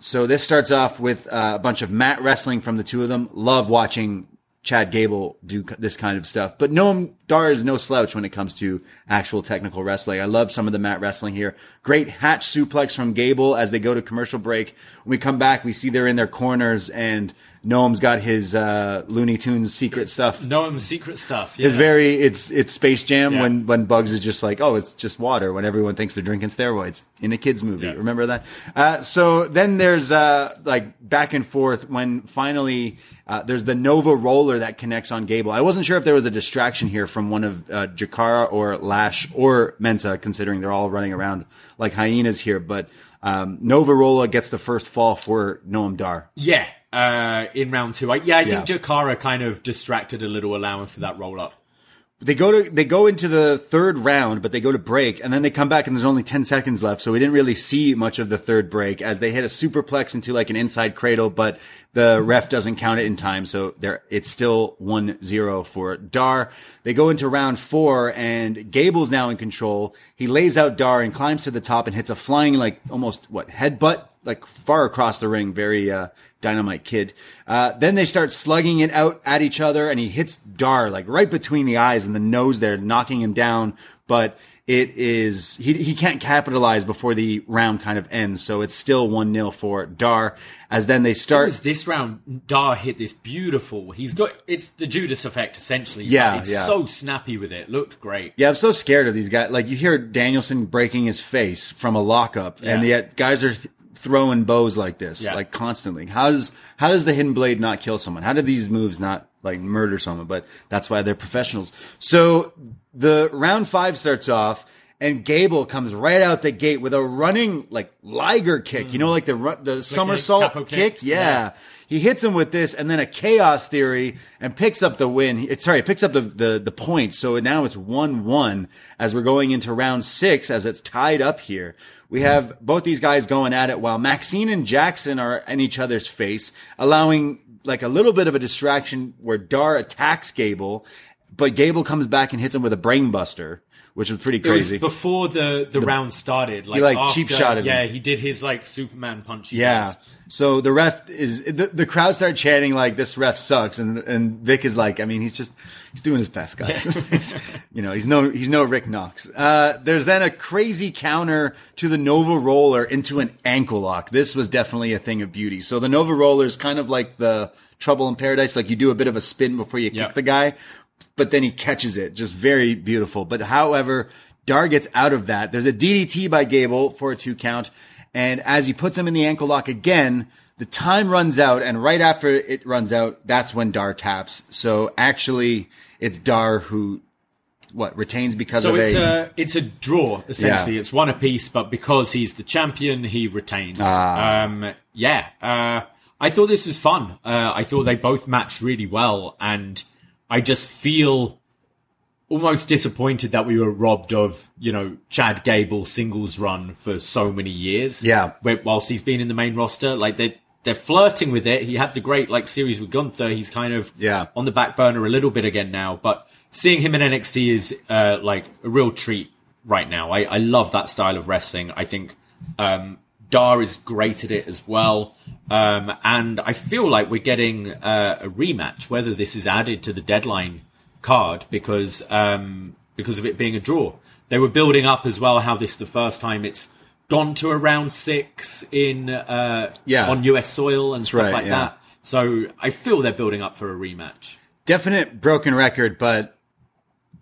So this starts off with uh, a bunch of mat wrestling from the two of them. Love watching Chad Gable do c- this kind of stuff, but Noam Dar is no slouch when it comes to actual technical wrestling. I love some of the mat wrestling here. Great hatch suplex from Gable as they go to commercial break. When we come back, we see they're in their corners and Noam's got his uh, Looney Tunes secret stuff. Noam's secret stuff. Yeah. It's very it's it's Space Jam Yeah. when when Bugs is just like, oh, it's just water when everyone thinks they're drinking steroids in a kids movie. Yeah. Remember that? Uh, so then there's uh like back and forth when finally uh, there's the Nova roller that connects on Gable. I wasn't sure if there was a distraction here from one of uh, Jakara or Lash or Mensah, considering they're all running around like hyenas here. But um, Nova roller gets the first fall for Noam Dar. yeah. Uh, in round two, I, yeah, I Yeah. think Jakara kind of distracted a little, allowing for that roll up. they go to they go into the third round, but they go to break, and then they come back, and there's only ten seconds left, so we didn't really see much of the third break as they hit a superplex into like an inside cradle, but the ref doesn't count it in time, so there it's still 1-0 for Dar. They go into round four, and Gable's now in control. He lays out Dar and climbs to the top and hits a flying like almost what headbutt like far across the ring, very uh, dynamite kid. Uh, then they start slugging it out at each other, and he hits Dar like right between the eyes and the nose there, knocking him down. But it is he he can't capitalize before the round kind of ends, so it's still one 0 for Dar. As then they start. This round, Dar hit this beautiful. He's got it's the Judas effect essentially. Yeah, it's yeah. so snappy with it. Looked great. Yeah, I'm so scared of these guys. Like you hear Danielson breaking his face from a lockup, and yet guys are throwing bows like this, Yeah. like constantly. How does how does the hidden blade not kill someone? How do these moves not like murder someone? But that's why they're professionals. So the round five starts off. And Gable comes right out the gate with a running like Liger kick, you know, like the ru- the somersault kick. kick? Yeah. Yeah. He hits him with this and then a chaos theory and picks up the win. Sorry, picks up the, the, the point. So now it's 1-1 as we're going into round six as it's tied up here. We have both these guys going at it while Maxine and Jackson are in each other's face, allowing like a little bit of a distraction where Dar attacks Gable, but Gable comes back and hits him with a brainbuster, which was pretty It was crazy. before the, the round started. Like, like, after, cheap shotted Yeah, him. he did his like Superman punch. Yeah. does. So the ref is the, the crowd start chanting like this ref sucks, and and Vic is like, I mean, he's just he's doing his best, guys. He's- you know, he's no he's no Rick Knox. Uh, there's then a crazy counter to the Nova Roller into an ankle lock. This was definitely a thing of beauty. So the Nova Roller is kind of like the Trouble in Paradise, like you do a bit of a spin before you Yep. kick the guy, but then he catches it. Just very beautiful. But however, Dar gets out of that. There's a DDT by Gable for a two count. And as he puts him in the ankle lock again, the time runs out. And right after it runs out, that's when Dar taps. So actually, it's Dar who what retains because So of it's a, a it's a draw essentially. Yeah. It's one apiece, but because he's the champion, he retains. Ah. Um, yeah, uh, I thought this was fun. Uh, I thought they both matched really well, and I just feel almost disappointed that we were robbed of you know Chad Gable singles run for so many years. Yeah. whilst he's been in the main roster, like they they're flirting with it. He had the great like series with Gunther. He's kind of Yeah. on the back burner a little bit again now, but seeing him in NXT is uh, like a real treat right now. I, I love that style of wrestling. I think um, Dar is great at it as well, um, and I feel like we're getting uh, a rematch. Whether this is added to the deadline card because um, because of it being a draw, they were building up as well. How this is the first time it's gone to around six in uh, Yeah. on US soil and stuff right, like yeah. that. So I feel they're building up for a rematch. definite broken record, but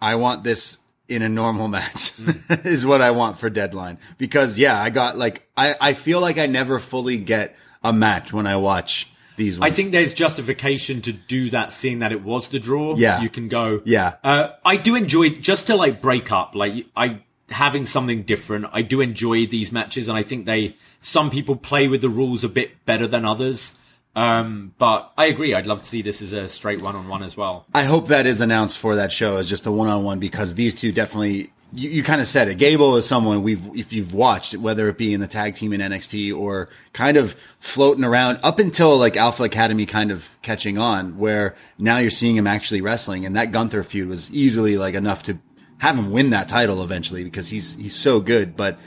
I want this in a normal match Hmm. is what I want for deadline. Because yeah, I got like, I, I feel like I never fully get a match when I watch these ones. I think there's justification to do that, seeing that it was the draw. Yeah. you can go. Yeah. uh, I do enjoy just to like break up, like I having something different. I do enjoy these matches, and I think they some people play with the rules a bit better than others. Um, but I agree. I'd love to see this as a straight one on one as well. I hope that is announced for that show as just a one on one because these two definitely. You, you kind of said it. Gable is someone we've, if you've watched, whether it be in the tag team in NXT or kind of floating around up until like Alpha Academy kind of catching on, where now you're seeing him actually wrestling. And that Gunther feud was easily like enough to have him win that title eventually because he's, he's so good. But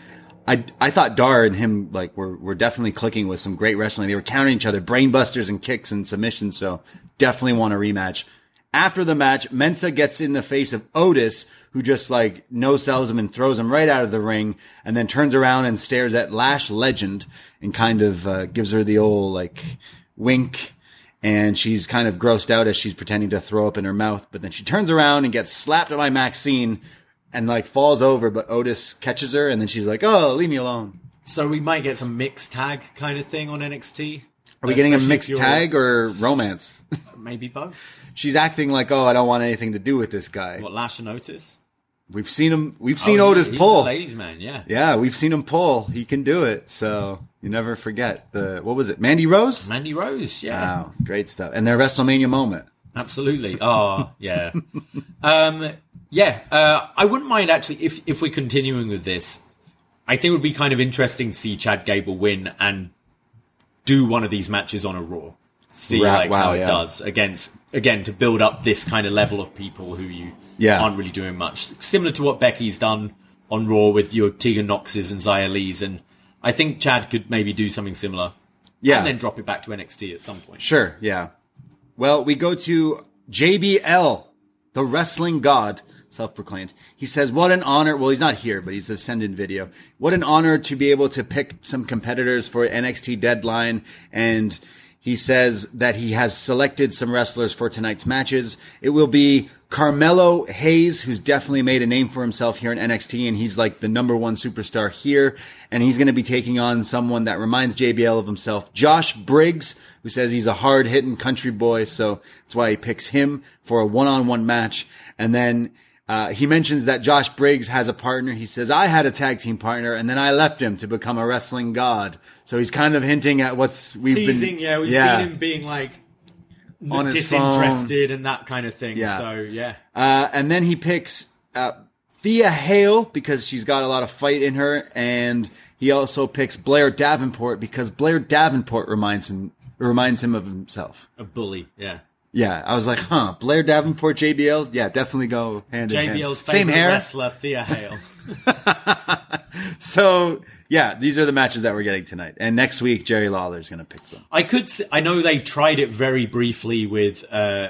I, I thought Dar and him like were, were definitely clicking with some great wrestling. They were countering each other, brainbusters and kicks and submissions. So definitely want a rematch. After the match, Mensah gets in the face of Otis, who just like no sells him and throws him right out of the ring, and then turns around and stares at Lash Legend and kind of uh, gives her the old like wink. And she's kind of grossed out as she's pretending to throw up in her mouth, but then she turns around and gets slapped by Maxine and like falls over, but Otis catches her and then she's like, "Oh, leave me alone." So we might get some mixed tag kind of thing on NXT. Are we getting a mixed tag or romance? Maybe both. she's acting like, "Oh, I don't want anything to do with this guy." What Lash and Otis? We've seen him. We've seen Oh, Otis he's pull. a ladies' man. Yeah. Yeah, we've seen him pull. He can do it. So you never forget the what was it? Mandy Rose. Mandy Rose. Yeah. Wow, great stuff. And their WrestleMania moment. Absolutely. Oh, yeah. um, yeah. Uh, I wouldn't mind actually if if we're continuing with this. I think it would be kind of interesting to see Chad Gable win and do one of these matches on a Raw. See Right, like wow, how it yeah. does against again to build up this kind of level of people who you Yeah. aren't really doing much. Similar to what Becky's done on Raw with your Tegan Knoxes and Xia Lis, and I think Chad could maybe do something similar. Yeah. And then drop it back to NXT at some point. Sure, yeah. Well, we go to JBL, the wrestling god, self-proclaimed. He says, "What an honor!" Well, he's not here, but he's a send-in video. What an honor to be able to pick some competitors for NXT Deadline, and he says that he has selected some wrestlers for tonight's matches. It will be Carmelo Hayes, who's definitely made a name for himself here in NXT, and he's like the number one superstar here. And he's going to be taking on someone that reminds JBL of himself, Josh Briggs, who says he's a hard hitting country boy. So that's why he picks him for a one on one match. And then uh, he mentions that Josh Briggs has a partner. He says, I had a tag team partner and then I left him to become a wrestling god. So he's kind of hinting at what's we've Teasing, been. yeah, we've seen him being like On disinterested and that kind of thing. Yeah. So yeah, Uh, and then he picks uh, Thea Hale because she's got a lot of fight in her, and he also picks Blair Davenport because Blair Davenport reminds him reminds him of himself. a bully. Yeah, Yeah, I was like, huh, Blair Davenport, JBL, yeah, definitely go hand in hand. JBL's Same favorite hair. wrestler, Thea Hale. So yeah, these are the matches that we're getting tonight, and next week Jerry Lawler's gonna pick some. I could. I know they tried it very briefly with uh,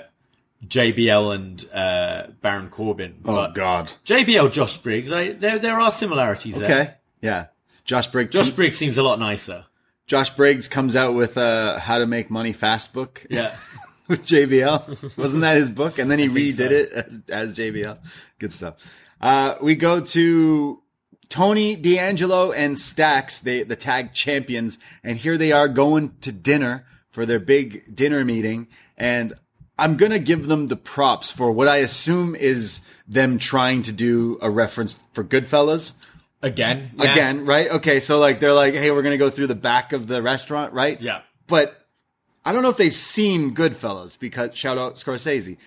JBL and uh, Baron Corbin. Oh God. JBL, Josh Briggs. I, there, there are similarities there. Okay. Yeah. Josh Briggs. Josh Briggs seems a lot nicer. Josh Briggs comes out with a How to Make Money Fast book. Yeah. with JBL. Wasn't that his book? And then he redid so. it as, as JBL. Good stuff. Uh, we go to Tony D'Angelo and Stacks, the, the tag champions. And here they are going to dinner for their big dinner meeting. And I'm gonna give them the props for what I assume is them trying to do a reference for Goodfellas. Again, yeah. Again, right? Okay, so like they're like, hey, we're gonna go through the back of the restaurant, right? Yeah. But I don't know if they've seen Goodfellas because shout out Scorsese.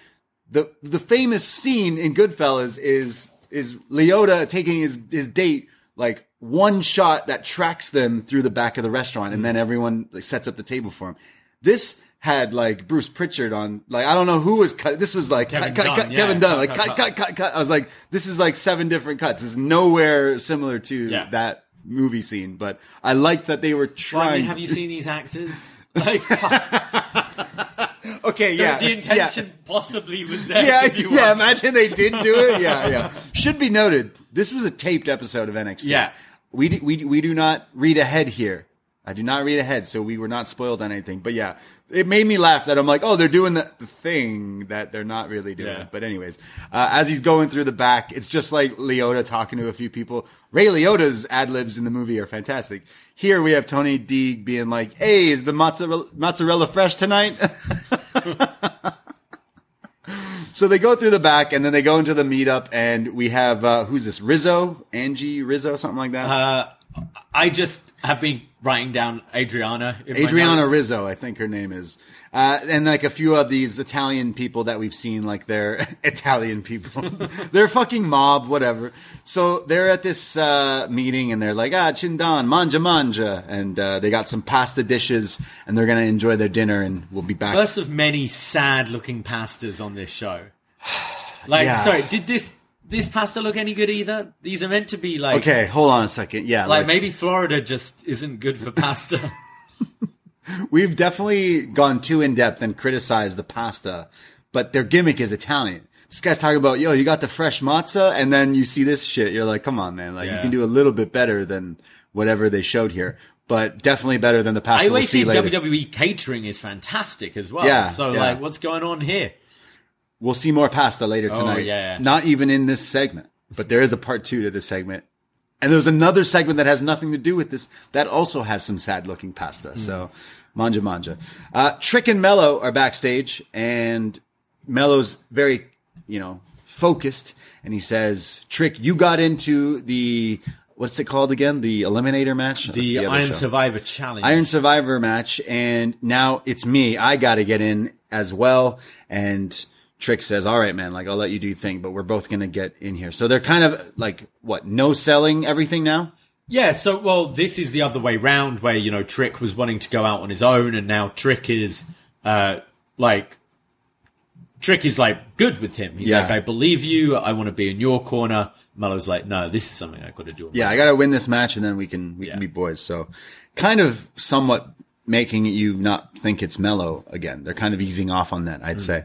The the famous scene in Goodfellas is is Liotta taking his his date like one shot that tracks them through the back of the restaurant, and then everyone like, sets up the table for him. This had like Bruce Pritchard on, like I don't know who was cut. This was like Kevin cut, Dunn, cut, yeah. Kevin Dunn, like cut, cut, cut. cut. I was like, this is like seven different cuts. This is nowhere similar to Yeah. that movie scene, but I liked that they were Well, trying. I mean, have you seen these actors? Like, okay, yeah, the yeah. intention possibly was there. yeah, to do yeah. one. Imagine they did do it. Yeah, yeah. Should be noted, this was a taped episode of NXT. Yeah. we do, we we do not read ahead here. I do not read ahead, so we were not spoiled on anything. But yeah, it made me laugh that I'm like, oh, they're doing the, the thing that they're not really doing. Yeah. But anyways, uh, as he's going through the back, it's just like Liotta talking to a few people. Ray Liotta's ad libs in the movie are fantastic. Here we have Tony D being like, "Hey, is the mozzarella, mozzarella fresh tonight?" So they go through the back and then they go into the meetup and we have uh, who's this Rizzo, Angie Rizzo, something like that. Uh, I just have been writing down Adriana. Adriana. Rizzo, I think her name is, uh, and like a few of these Italian people that we've seen, like they're Italian people, they're fucking mob, whatever. So they're at this uh, meeting and they're like, ah, chindan, manja manja, and uh, they got some pasta dishes and they're gonna enjoy their dinner and we'll be back. First of many sad-looking pastas on this show. Like, Yeah. sorry, did this this pasta look any good either? These are meant to be like, okay, hold on a second. Yeah, like maybe Florida just isn't good for pasta. We've definitely gone too in depth and criticized the pasta, but their gimmick is Italian. This guy's talking about, yo, you got the fresh matzah, and then you see this shit. You're like, come on, man. Like, you can do a little bit better than whatever they showed here, but definitely better than the pasta I always see see later. WWE catering is fantastic as well. Yeah, so yeah. like, what's going on here? We'll see more pasta later tonight. Oh, yeah. Not even in this segment, but there is a part two to this segment. And there's another segment that has nothing to do with this that also has some sad looking pasta. Hmm. So, manja manja. Uh, Trick and Melo are backstage and Melo's very, you know, focused and he says, Trick, you got into the, what's it called again? The Eliminator match? That's The, Iron show. Survivor Challenge. Iron Survivor match, and now it's me. I got to get in as well. And Trick says, "All right, man. Like I'll let you do your thing, but we're both gonna get in here." So they're kind of like what? No selling everything now. Yeah, so well, this is the other way round, where you know Trick was wanting to go out on his own, and now Trick is uh like Trick is like good with him. He's Yeah. like, I believe you. I want to be in your corner. Melo's like, no, this is something I got to do. Yeah, I got to win this match, and then we can we Yeah. can be boys. So, kind of somewhat making you not think it's mellow again. They're kind of easing off on that, I'd say.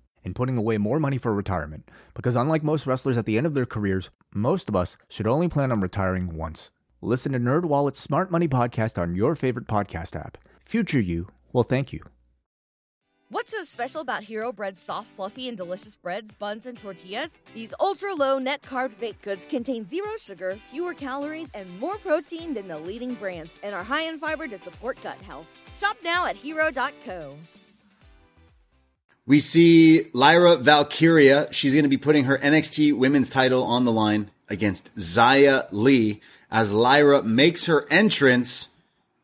and putting away more money for retirement. Because unlike most wrestlers at the end of their careers, most of us should only plan on retiring once. Listen to NerdWallet's Smart Money Podcast on your favorite podcast app. Future you will thank you. What's so special about Hero Bread's soft, fluffy, and delicious breads, buns, and tortillas? These ultra low net carb baked goods contain zero sugar, fewer calories, and more protein than the leading brands, and are high in fiber to support gut health. Shop now at hero.co. We see Lyra Valkyria. She's going to be putting her NXT women's title on the line against Xia Li. As Lyra makes her entrance,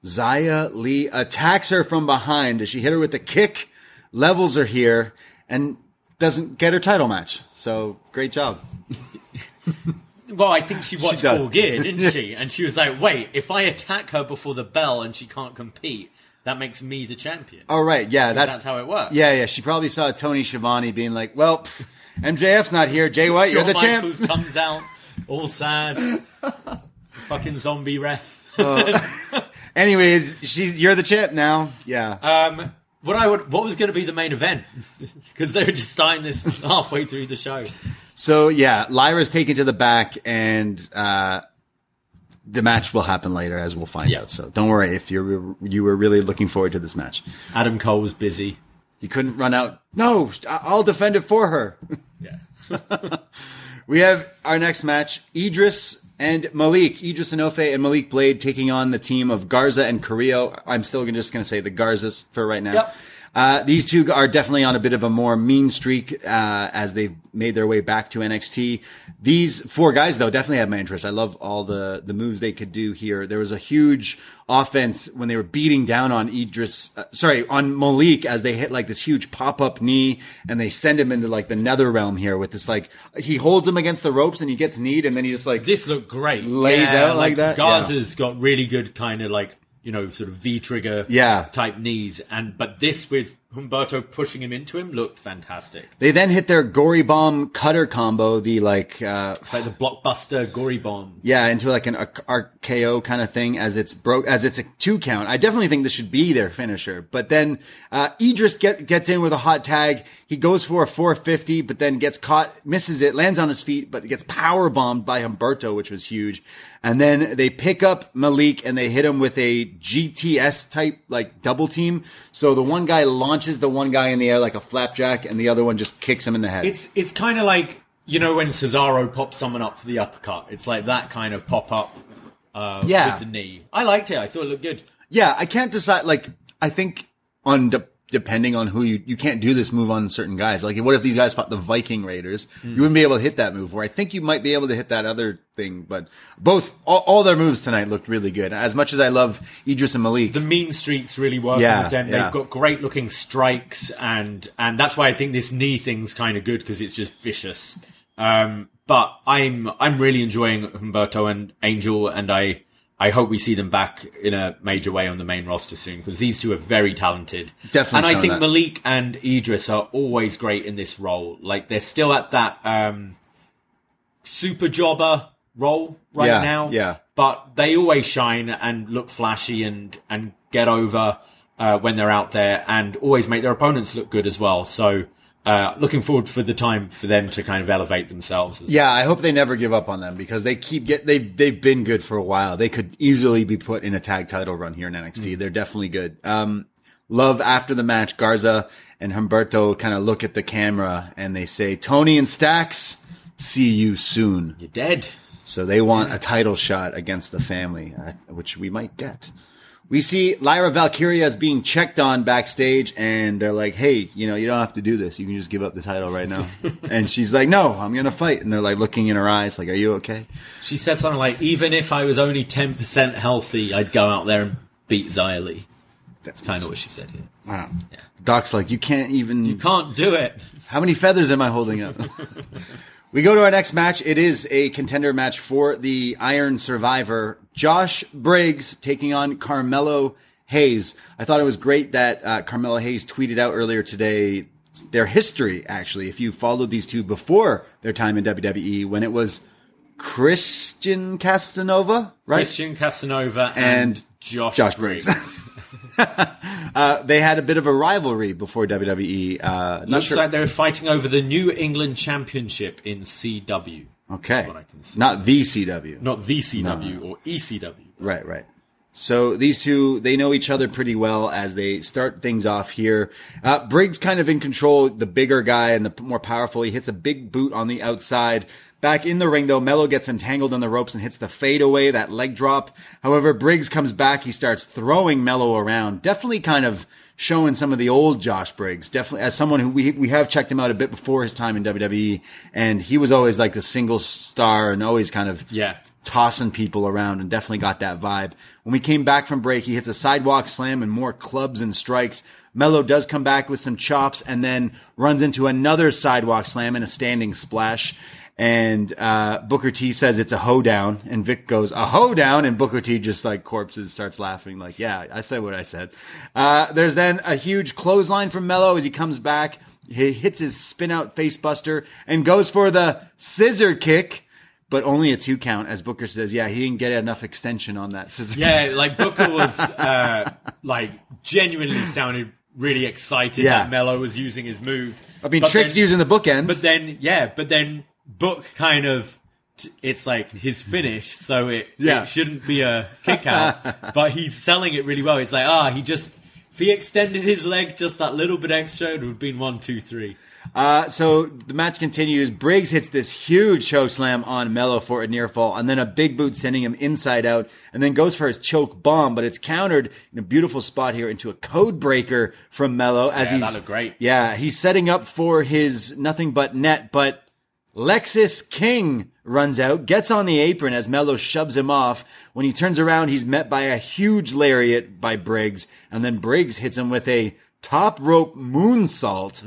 Xia Li attacks her from behind. Does she hit her with a kick? Levels her here and doesn't get her title match. So great job. Well, I think she watched does. Full Gear, didn't she? And she was like, wait, if I attack her before the bell and she can't compete, that makes me the champion. All right, yeah, that's, that's how it works. Yeah, yeah. She probably saw Tony Schiavone being like, "Well, pff, MJF's not here. Jay White, you're the champ." Comes out, all sad. Fucking zombie ref. Anyways, she's you're the champ now. Yeah. Um, what I would, what was going to be the main event? because they were just starting this halfway through the show. So yeah, Lyra's taken to the back, and uh, the match will happen later, as we'll find Yeah. out. So don't worry if you're you were really looking forward to this match. Adam Cole was busy. He couldn't run out. No, I'll defend it for her. Yeah. We have our next match: Edris and Malik. Edris Enofe and Malik Blade taking on the team of Garza and Carrillo. I'm still gonna- just going to say the Garzas for right now. Yep. Uh, these two are definitely on a bit of a more mean streak uh, as they've made their way back to NXT. These four guys, though, definitely have my interest. I love all the the moves they could do here. There was a huge offense when they were beating down on Edris, uh, sorry, on Malik as they hit like this huge pop up knee and they send him into like the nether realm here with this like he holds him against the ropes and he gets kneed and then he just like This looked great. Lays Yeah, out like that? Garza's got really good kind of like you know sort of V trigger Yeah. type knees, and but this with Humberto pushing him into him looked fantastic. They then hit their gory bomb cutter combo, the like, uh, It's like the blockbuster gory bomb. yeah, into like an RKO kind of thing as it's broke, as it's a two count. I definitely think this should be their finisher. But then, uh, Edris get, gets in with a hot tag. He goes for a 450, but then gets caught, misses it, lands on his feet, but gets power bombed by Humberto, which was huge. And then they pick up Malik and they hit him with a GTS type, like double team. So the one guy launches the one guy in the air like a flapjack and the other one just kicks him in the head. It's it's kind of like you know when Cesaro pops someone up for the uppercut. It's like that kind of pop up uh, Yeah. with the knee. I liked it. I thought it looked good. Yeah, I can't decide. Like, I think on de- depending on who you, you can't do this move on certain guys. Like, what if these guys fought the Viking Raiders? You wouldn't be able to hit that move. Where I think you might be able to hit that other thing. But both, all, all their moves tonight looked really good. As much as I love Edris and Malik, the mean streaks really working Yeah, with them. yeah. They've got great looking strikes, and and that's why I think this knee thing's kind of good because it's just vicious. Um, but I'm I'm really enjoying Humberto and Angel, and I I hope we see them back in a major way on the main roster soon because these two are very talented. Definitely and I think that. Malik and Edris are always great in this role. Like they're still at that um, super jobber role right Yeah, now yeah. but they always shine and look flashy and and get over uh, when they're out there and always make their opponents look good as well. So uh, looking forward for the time for them to kind of elevate themselves. As yeah, I hope they never give up on them because they keep get they've they've been good for a while. They could easily be put in a tag title run here in NXT. They're definitely good. Um, love after the match, Garza and Humberto kind of look at the camera and they say, "Tony and Stacks, see you soon." You're dead. So they want a title shot against the family, uh, which we might get. We see Lyra Valkyria is being checked on backstage, and they're like, "Hey, you know, you don't have to do this. You can just give up the title right now." and she's like, "No, I'm gonna fight." And they're like looking in her eyes, like, "Are you okay?" She said something like, "Even if I was only ten percent healthy, I'd go out there and beat Li." That's kind of what she said here. Wow. Doc's like, "You can't even." You can't do it. How many feathers am I holding up? we go to our next match. It is a contender match for the Iron Survivor. Josh Briggs taking on Carmelo Hayes. I thought it was great that uh, Carmelo Hayes tweeted out earlier today their history, actually, if you followed these two before their time in WWE, when it was Christian Castanova, right? Christian Casanova and, And Josh, Josh Briggs. Uh, they had a bit of a rivalry before WWE. Uh, not Looks sure. like they were fighting over the New England Championship in CW. okay. what I can see. Not the CW. Not the CW or E ECW. Right, right. So these two, they know each other pretty well as they start things off here. Uh, Briggs kind of in control, the bigger guy and the more powerful. He hits a big boot on the outside. Back in the ring though, Melo gets entangled in the ropes and hits the fadeaway, that leg drop. However, Briggs comes back. He starts throwing Melo around. Definitely kind of showing some of the old Josh Briggs. Definitely as someone who we, we have checked him out a bit before his time in WWE and he was always like the single star and always kind of Yeah. tossing people around and definitely got that vibe. When we came back from break, he hits a sidewalk slam and more clubs and strikes. Melo does come back with some chops and then runs into another sidewalk slam and a standing splash. And uh, Booker T says it's a hoedown, and Vic goes a hoedown, and Booker T just like corpses starts laughing, like, "Yeah, I said what I said." Uh, there's then a huge clothesline from Melo as he comes back. He hits his spin out facebuster and goes for the scissor kick but only a two count, as Booker says. Yeah, he didn't get enough extension on that scissor. Yeah, like Booker was uh, like genuinely sounded really excited Yeah. that Melo was using his move. I mean, But Trick's then- using the bookend. But then, yeah, but then Book kind of, t- it's like his finish, so it, Yeah. it shouldn't be a kick out, but he's selling it really well. It's like, ah, he just, if he extended his leg just that little bit extra, it would have been one, two, three. Uh, so the match continues. Briggs hits this huge choke slam on Melo for a near fall, and then a big boot sending him inside out, and then goes for his choke bomb, but it's countered in a beautiful spot here into a code breaker from Melo as Yeah, he's great. Yeah, he's setting up for his nothing but net, but Lexis King runs out, gets on the apron as Melo shoves him off. When he turns around, he's met by a huge lariat by Briggs, and then Briggs hits him with a top rope moonsault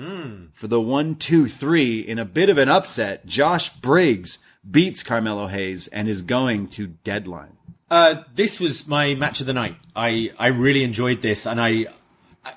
for the one, two, three. In a bit of an upset, Josh Briggs beats Carmelo Hayes and is going to deadline. Uh, this was my match of the night. I, I really enjoyed this, and I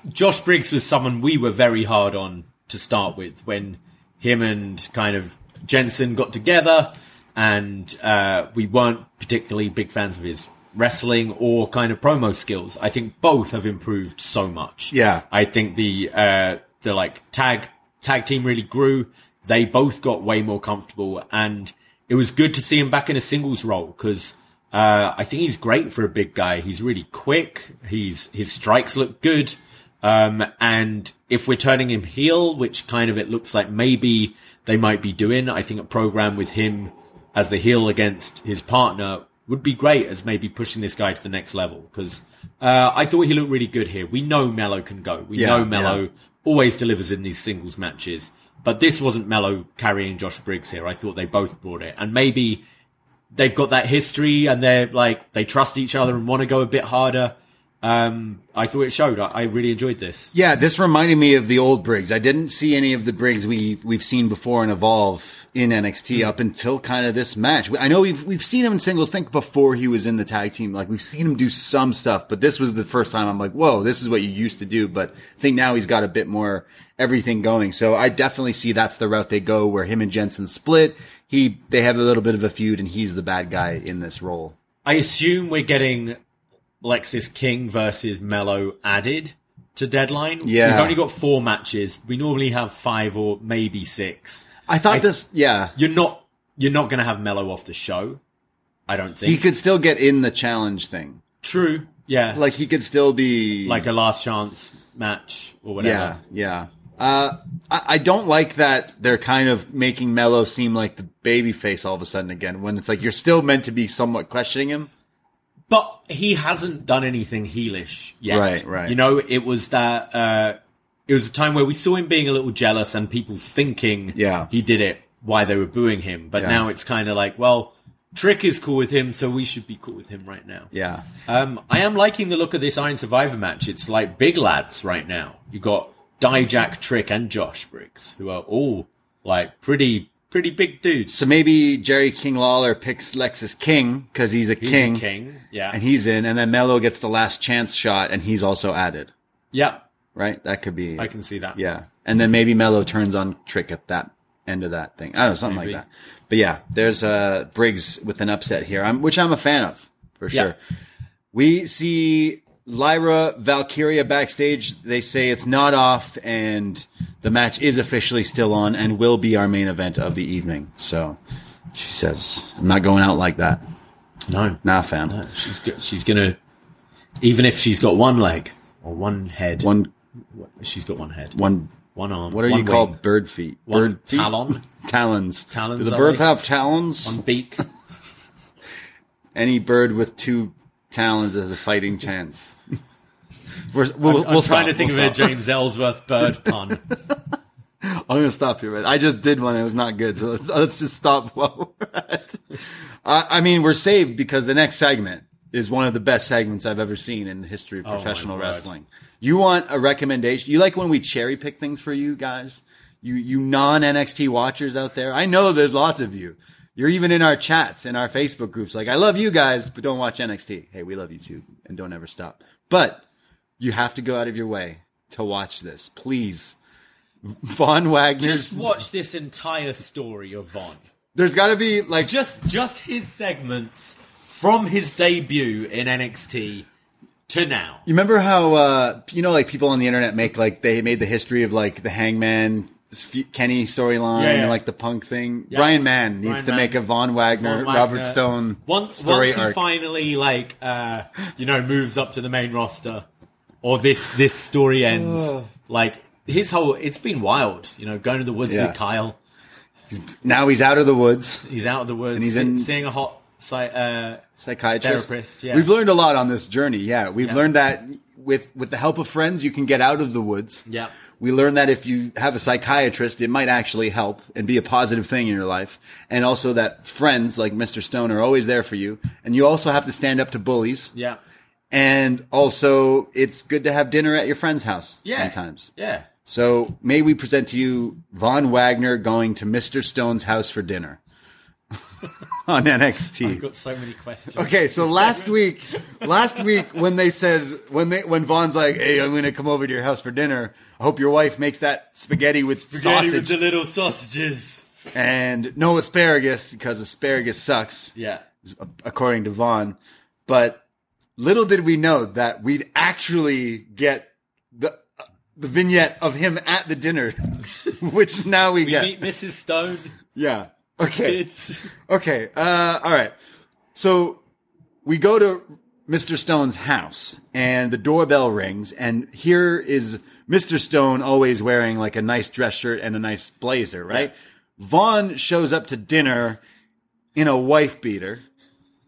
Josh Briggs was someone we were very hard on to start with when him and kind of Jensen got together, and uh, we weren't particularly big fans of his wrestling or kind of promo skills. I think both have improved so much. Yeah. I think the uh, the like tag tag team really grew. They both got way more comfortable, and it was good to see him back in a singles role because uh, I think he's great for a big guy. He's really quick. He's his strikes look good, um, and if we're turning him heel, which kind of it looks like maybe they might be doing, I think a program with him as the heel against his partner would be great as maybe pushing this guy to the next level because uh, I thought he looked really good here. We know Melo can go. We Yeah, know Melo yeah. always delivers in these singles matches. But this wasn't Melo carrying Josh Briggs here. I thought they both brought it. And maybe they've got that history and they're like, they trust each other and want to go a bit harder. Um, I thought it showed. I, I really enjoyed this. Yeah, this reminded me of the old Briggs. I didn't see any of the Briggs we we've seen before and evolve in NXT up until kind of this match. I know we've we've seen him in singles. Think before he was in the tag team, like we've seen him do some stuff, but this was the first time I'm like, whoa, this is what you used to do. But I think now he's got a bit more everything going. So I definitely see that's the route they go, where him and Jensen split. He they have a little bit of a feud, and he's the bad guy in this role. I assume we're getting Lexis King versus Melo added to Deadline. Yeah. We've only got four matches. We normally have five or maybe six. I thought this, yeah, You're not you're not going to have Melo off the show. I don't think. he could still get in the challenge thing. True. Yeah. Like he could still be like a last chance match or whatever. Yeah, yeah. Uh, I, I don't like that they're kind of making Melo seem like the baby face all of a sudden again when it's like you're still meant to be somewhat questioning him. But he hasn't done anything heelish yet. Right, right. You know, it was that uh it was a time where we saw him being a little jealous and people thinking Yeah. he did it why they were booing him. But Yeah. now it's kind of like, well, Trick is cool with him, so we should be cool with him right now. Yeah. Um, I am liking the look of this Iron Survivor match. It's like big lads right now. You got Dijak, Trick, and Josh Briggs, who are all like pretty, pretty big dudes. So maybe Jerry King Lawler picks Lexis King because he's a He's king, a king, yeah, and he's in, and then Melo gets the last chance shot, and he's also added. yeah. Right? That could be. I can see that. Yeah. And then maybe Melo turns on Trick at that end of that thing. I don't know, something Maybe. like that. But yeah, there's uh, Briggs with an upset here, I'm, which I'm a fan of for Yeah. sure. We see Lyra Valkyria backstage. They say it's not off and the match is officially still on and will be our main event of the evening. So she says, I'm not going out like that. No, Nah, fam. no, she's go- she's gonna even if she's got one leg or one head, One, she's got one head, one, one arm. what are you called? Bird feet. One Bird feet? talon. Talons. Talons, Do the birds have talons? one beak. any bird with two talons has a fighting chance. We're, we'll, I'm we'll trying to think we'll of a. James Ellsworth bird pun. I'm gonna stop here. But I just did one; it was not good. So let's, let's just stop while we're at. Uh, I mean, we're saved because the next segment is one of the best segments I've ever seen in the history of Oh professional word. wrestling. You want a recommendation? You like when we cherry pick things for you guys? You you non NXT watchers out there? I know there's lots of you. You're even in our chats in our Facebook groups. Like, I love you guys, but don't watch NXT. Hey, we love you too, and don't ever stop. But you have to go out of your way to watch this, please. Von Wagner's. Just watch this entire story of Von. There's got to be like Just just his segments from his debut in NXT to now. You remember how uh, you know, like people on the internet make like they made the history of like the Hangman Kenny storyline Yeah, yeah. and like the punk thing. Yeah. Brian Mann needs Brian to Mann. make a Von Wagner, Von Robert Stone Once, story once he arc. finally like uh, you know moves up to the main roster, or this this story ends, like his whole it's been wild. You know, going to the woods Yeah. with Kyle. now he's out of the woods. He's out of the woods. And he's se- in- seeing a hot site. Uh, Psychiatrist. Therapist, yeah. We've learned a lot on this journey. Yeah, we've Yeah. learned that with with the help of friends, you can get out of the woods. Yeah. We learned that if you have a psychiatrist, it might actually help and be a positive thing in your life. And also that friends like Mr. Stone are always there for you. And you also have to stand up to bullies. yeah, And also, it's good to have dinner at your friend's house yeah, sometimes. Yeah, So may we present to you Von Wagner going to Mr. Stone's house for dinner on NXT. I've got so many questions. Okay, so last week, last week when they said when they when Von's like, "Hey, I'm going to come over to your house for dinner. I hope your wife makes that spaghetti with Spaghetti sausage with the little sausages. and no asparagus because asparagus sucks." Yeah, according to Von. But little did we know that we'd actually get the the vignette of him at the dinner, which now we, we get. meet Mrs. Stone. yeah. Okay. It's Okay. Uh, all right. So we go to Mr. Stone's house and the doorbell rings and here is Mr. Stone always wearing like a nice dress shirt and a nice blazer, right? Von shows up to dinner in a wife beater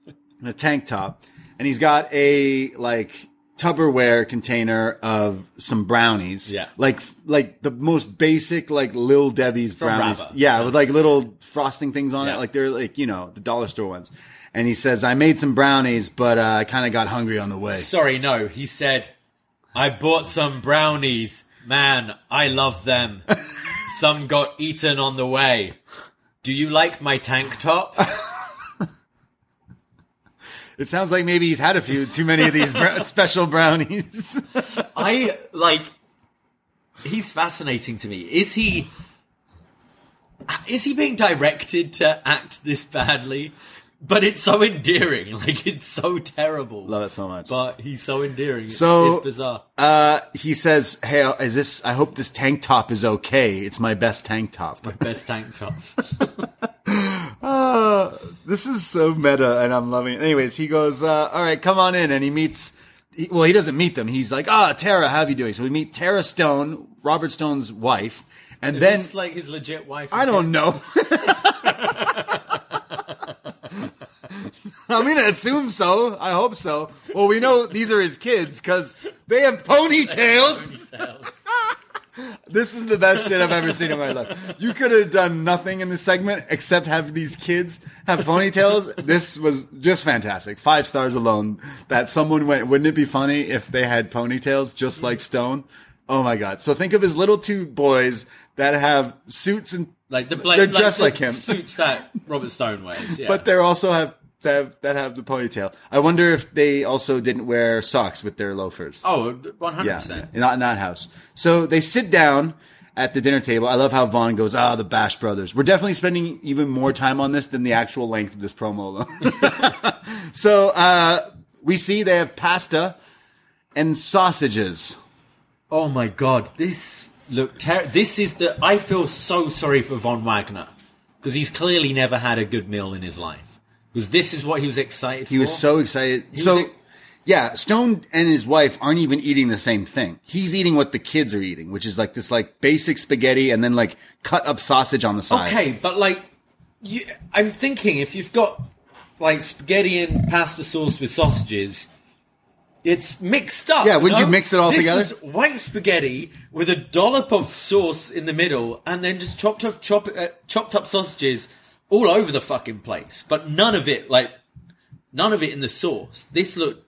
and a tank top and he's got a like Tupperware container of some brownies. Yeah. Like like the most basic like Lil Debbie's From brownies. Yeah, with like little frosting things on Yeah. it. Like they're like, you know, the dollar store ones. And he says, I made some brownies, but uh, I kind of got hungry on the way. sorry. No, he said, I bought some brownies. Man, I love them. some got eaten on the way. Do you like my tank top? It sounds like maybe he's had a few too many of these br- special brownies. I like. He's fascinating to me. Is he? Is he being directed to act this badly? But it's so endearing. Like it's so terrible. Love it so much. But he's so endearing. It's, So- it's bizarre. Uh, he says, "Hey, is this? I hope this tank top is okay. It's my best tank top." My best tank top. Uh, this is so meta, and I'm loving it. Anyways, he goes, uh, "All right, come on in," and he meets. He, well, he doesn't meet them. He's like, "Ah, Tara, how have you doing?" So we meet Tara Stone, Robert Stone's wife, and Is then this like his legit wife? I don't know. I'm gonna assume so. I hope so. Well, we know these are his kids because they have ponytails. This is the best shit I've ever seen in my life. You could have done nothing in this segment except have these kids have ponytails. This was just fantastic. Five stars alone. That someone went, wouldn't it be funny if they had ponytails just like Stone? Oh my god. So think of his little two boys that have suits and Like the bla- they're dressed the like him. Suits that Robert Stone wears. Yeah. But they also have that have, that have the ponytail. I wonder if they also didn't wear socks with their loafers. Oh, oh, one hundred yeah, percent. not in that house. So they sit down at the dinner table. I love how Von goes, "Ah, the Bash Brothers." We're definitely spending even more time on this than the actual length of this promo alone. so uh, we see they have pasta and sausages. Oh my god, this look ter- this is the I feel so sorry for Von Wagner because he's clearly never had a good meal in his life. Because this is what he was excited He for. was so excited. was so, ex- yeah, Stone and his wife aren't even eating the same thing. He's eating what the kids are eating, which is like this like basic spaghetti and then like cut up sausage on the side. Okay, but like you I'm thinking if you've got like spaghetti and pasta sauce with sausages it's mixed up. Yeah, wouldn't no? you mix it all This together? Was white spaghetti with a dollop of sauce in the middle, and then just chopped up, chop, uh, chopped up sausages all over the fucking place. But none of it, like, none of it in the sauce. This looked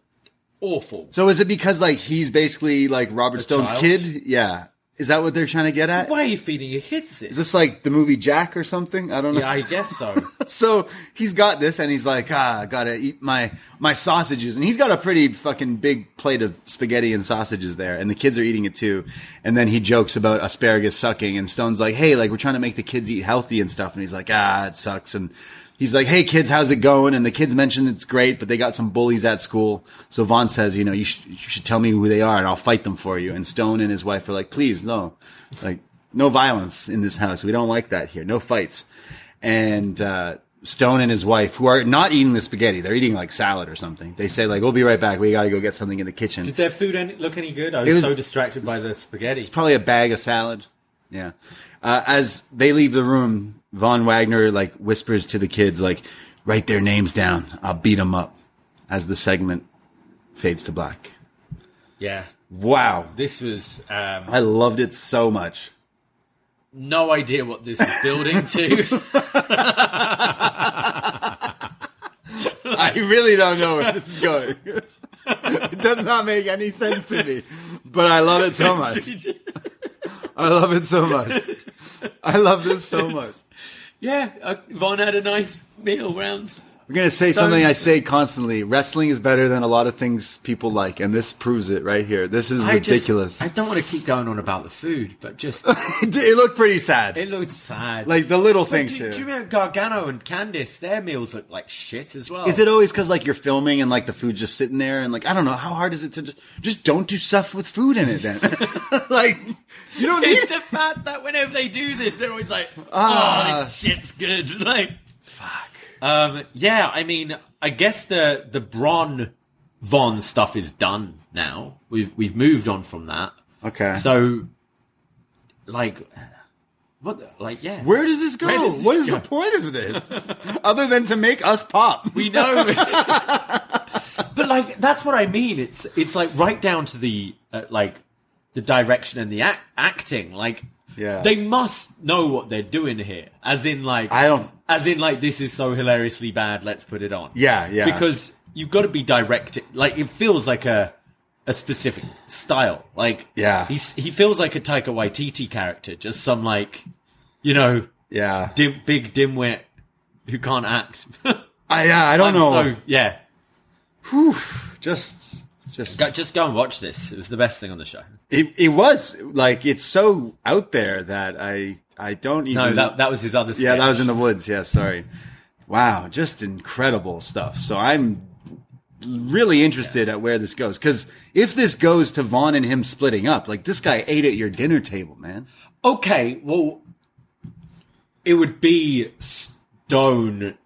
awful. So is it because like he's basically like Robert Stone's child? kid? Yeah. Is that what they're trying to get at? Why are you feeding your kids this? Is this like the movie Jack or something? I don't know. yeah, I guess so. So he's got this, and he's like, ah, I gotta eat my my sausages, and he's got a pretty fucking big plate of spaghetti and sausages there, and the kids are eating it too. And then he jokes about asparagus sucking, and Stone's like, hey, like we're trying to make the kids eat healthy and stuff, and he's like, ah, it sucks. And he's like, "Hey kids, how's it going?" And the kids mention it's great, but they got some bullies at school. So Von says, "You know, you, sh- you should tell me who they are, and I'll fight them for you." And Stone and his wife are like, "Please, no, like no violence in this house. We don't like that here. No fights." And uh, Stone and his wife, who are not eating the spaghetti, they're eating like salad or something. They say like, "We'll be right back. We got to go get something in the kitchen." Did their food any, look any good? I was, was- so distracted by the spaghetti. It's probably a bag of salad. Yeah. Uh, as they leave the room, Von Wagner like whispers to the kids, like, "Write their names down. I'll beat them up." As the segment fades to black. Yeah, Wow, this was um, I loved it so much. no idea what this is building to. I really don't know where this is going. it does not make any sense to me, but I love it so much. I love it so much. I love this so much. Yeah, uh, Von had a nice meal round. We're gonna say Stones- something I say constantly. Wrestling is better than a lot of things people like, and this proves it right here. This is I just- ridiculous. I don't want to keep going on about the food, but just it, looked pretty sad. it looked sad. like the little But things do, here. do you remember Gargano and Candice? Their meals look like shit as well. Is it always because like you're filming and like the food's just sitting there and like I don't know how hard is it to just, just don't do stuff with food in it then? like you don't need It's the fact that whenever they do this, they're always like, "Oh, Ah. this shit's good." Like, fuck. Um, yeah, I mean, I guess the the Bron Von stuff is done now. We've we've moved on from that. Okay. So, like, what? Like, yeah, Where does this go? Does this what is go? the point of this? Other than to make us pop. we know. but like, that's what I mean. It's it's like right down to the uh, like the direction and the act- acting. Like, Yeah. they must know what they're doing here. As in, like, I don't as in like this is so hilariously bad let's put it on Yeah, yeah. because you've got to be directed like it feels like a a specific style like Yeah. he's he feels like a Taika Waititi character just some like you know Yeah. dim, big dimwit who can't act I yeah, I don't I'm know. so yeah just just Go, just go and watch this it was the best thing on the show it, it was like it's so out there that I I don't even no that that was his other Yeah, that was in the woods. Yeah, sorry. Wow, just incredible stuff. So I'm really interested at where this goes because if this goes to Von and him splitting up, like this guy ate at your dinner table, man. Okay, well, it would be Stone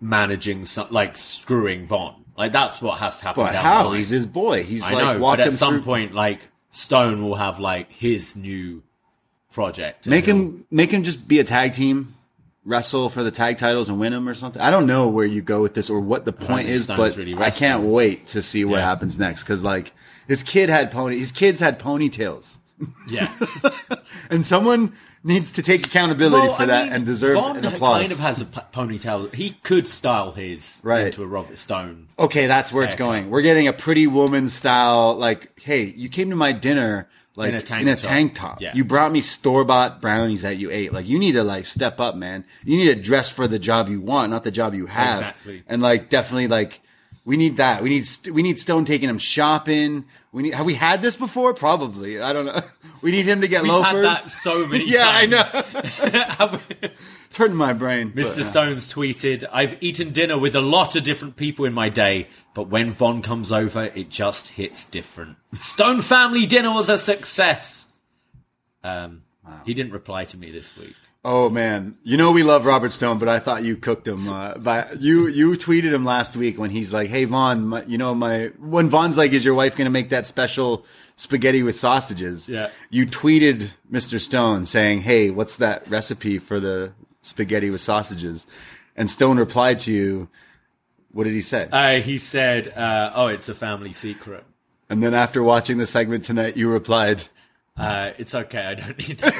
managing, some, like screwing Von. Like that's what has to happen. But how? He's his boy. He's I like know, but at some through- point, like Stone will have like his new project. Make him make him just be a tag team, wrestle for the tag titles and win them or something. I don't know where you go with this or what the point is, but really I can't wait to see what Yeah. happens next because like his kid had pony, his kids had ponytails. Yeah, And someone needs to take accountability Well, for I that mean, and deserve Von an applause. kind of has a p- ponytail. He could style his Right. into a Robert Stone. okay, that's where it's going. We're getting a pretty woman style. Like, hey, you came to my dinner like In a tank top. tank top. Yeah. You brought me store bought brownies that you ate. Like, you need to like step up, man. You need to dress for the job you want, not the job you have. Exactly. And like, definitely like. We need that. We need st- we need Stone taking him shopping. We need. Have we had this before? Probably. I don't know. We need him to get We've loafers. had that so many yeah, I know. Turned my brain. but, Mr. uh, Stones tweeted, I've eaten dinner with a lot of different people in my day, but when Von comes over, it just hits different. Stone family dinner was a success. Um, He didn't reply to me this week. Oh man, you know we love Robert Stone, but I thought you cooked him. Uh, by, you you tweeted him last week when he's like, "Hey Von, my, you know my when Von's like, is your wife going to make that special spaghetti with sausages?" Yeah. You tweeted Mr. Stone saying, "Hey, what's that recipe for the spaghetti with sausages?" And Stone replied to you, "What did he say?" Uh, he said, uh, oh, it's a family secret. and then after watching the segment tonight, you replied, Uh, it's okay, I don't need that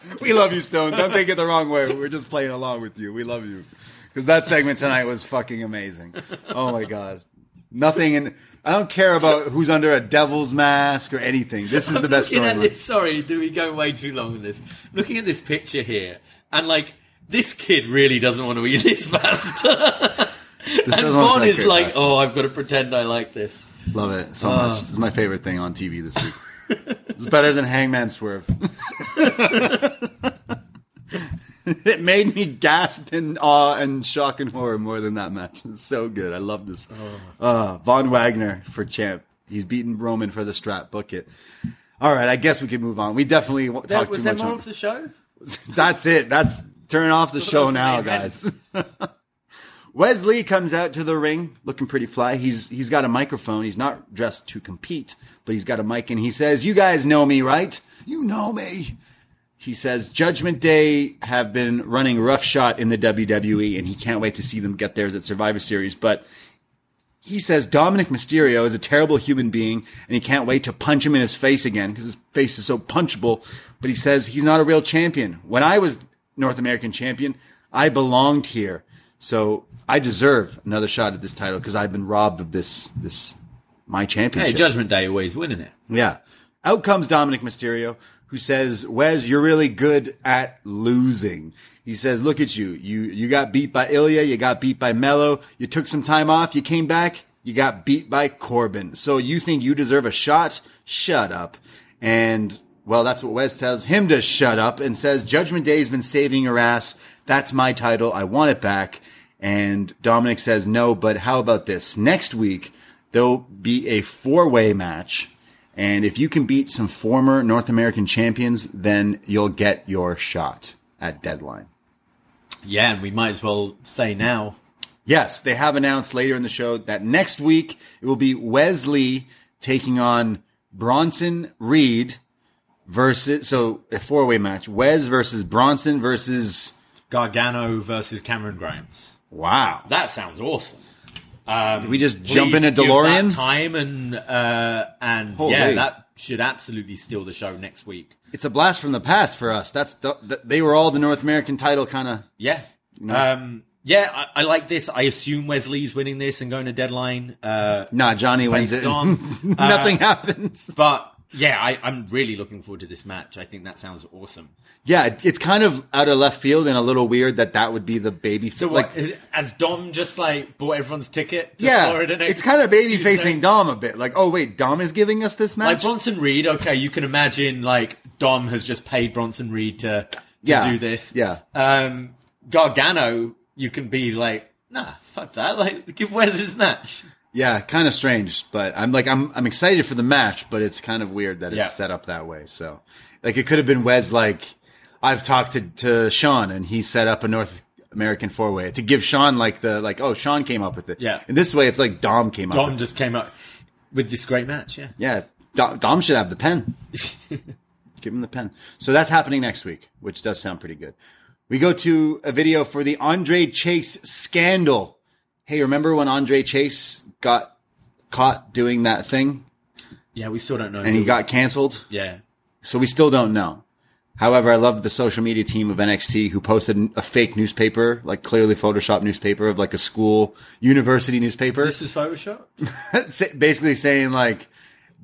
recipe. "We love you, Stone. Don't take it the wrong way. We're just playing along with you. We love you." Because that segment tonight was fucking amazing. Oh my god. Nothing and I don't care about who's under a devil's mask or anything. This is the best story. sorry, do we go way too long with this? Looking at this picture here, and like, this kid really doesn't want to eat this pasta. and doesn't look Von like is like, pasta. oh, I've got to pretend I like this. Love it so Uh. much. This is my favorite thing on TV this week. it's better than Hangman Swerve. it made me gasp in awe and shock and horror more than that match. It's so good. I love this. Uh, Von Wagner for champ. He's beaten Roman for the strap. Book it. All right, I guess we can move on. We definitely That- talked was too that much. more of the show? that's it. That's turn off the show now, event. guys. Wesley comes out to the ring looking pretty fly. He's he's got a microphone. He's not dressed to compete, but he's got a mic and he says, "You guys know me, right? You know me." He says Judgment Day have been running roughshod in the WWE and he can't wait to see them get theirs at Survivor Series, but he says Dominic Mysterio is a terrible human being and he can't wait to punch him in his face again because his face is so punchable. But he says he's not a real champion. When I was North American champion, I belonged here. So I deserve another shot at this title because I've been robbed of this, this, my championship. Hey. Judgment Day always winning it. Yeah. Out comes Dominic Mysterio, who says, Wes, you're really good at losing. He says, look at you. You, you got beat by Ilya. You got beat by Melo. You took some time off. You came back. You got beat by Corbin. So you think you deserve a shot? Shut up. And, well, that's what Wes tells him to shut up and says, Judgment Day's been saving your ass. That's my title. I want it back. And Dominic says, no, but how about this? Next week, there'll be a four way match. And if you can beat some former North American champions, then you'll get your shot at deadline. Yeah, and we might as well say now. Yes, they have announced later in the show that next week it will be Wesley taking on Bronson Reed versus, so a four way match. Wes versus Bronson versus, Gargano versus Cameron Grimes. wow. That sounds awesome. Did we just jump in a DeLorean? that time and uh, and Holy. yeah, that should absolutely steal the show next week. It's a blast from the past for us. That's the, they were all the North American title kind of. Yeah, um, yeah, I, I like this. I assume Wesley's winning this and going to deadline. Uh, Nah, Johnny wins it. Nothing happens. but yeah, I, I'm really looking forward to this match. I think that sounds awesome. Yeah, it- it's kind of out of left field and a little weird that that would be the baby. So like, what? is- Has Dom just like bought everyone's ticket to yeah, Florida next? it's kind of baby Tuesday? facing Dom a bit. Like, oh wait, Dom is giving us this match. Like. Bronson Reed, okay, you can imagine like Dom has just paid Bronson Reed to to Yeah, do this. yeah. Um, Gargano, you can be like, nah, fuck that. Like, give Wes his match. Yeah, kind of strange, but I'm like, I'm I'm excited for the match, but it's kind of weird that it's Yeah. set up that way. So, like, it could have been Wes. Like, I've talked to to Shawn and he set up a North American four way to give Shawn like the like, oh, Shawn came up with it. Yeah. and this way, it's like Dom came up. Dom just came up with this great match. Yeah. Yeah, Dom, Dom should have the pen. Give him the pen. So that's happening next week, which does sound pretty good. We go to a video for the Andre Chase scandal. Hey, remember when Andre Chase got caught doing that thing Yeah, we still don't know. and he got canceled? yeah. So we still don't know. However, I love the social media team of NXT who posted a fake newspaper, like clearly Photoshop newspaper of like a school, university newspaper. This was Photoshop. Basically saying like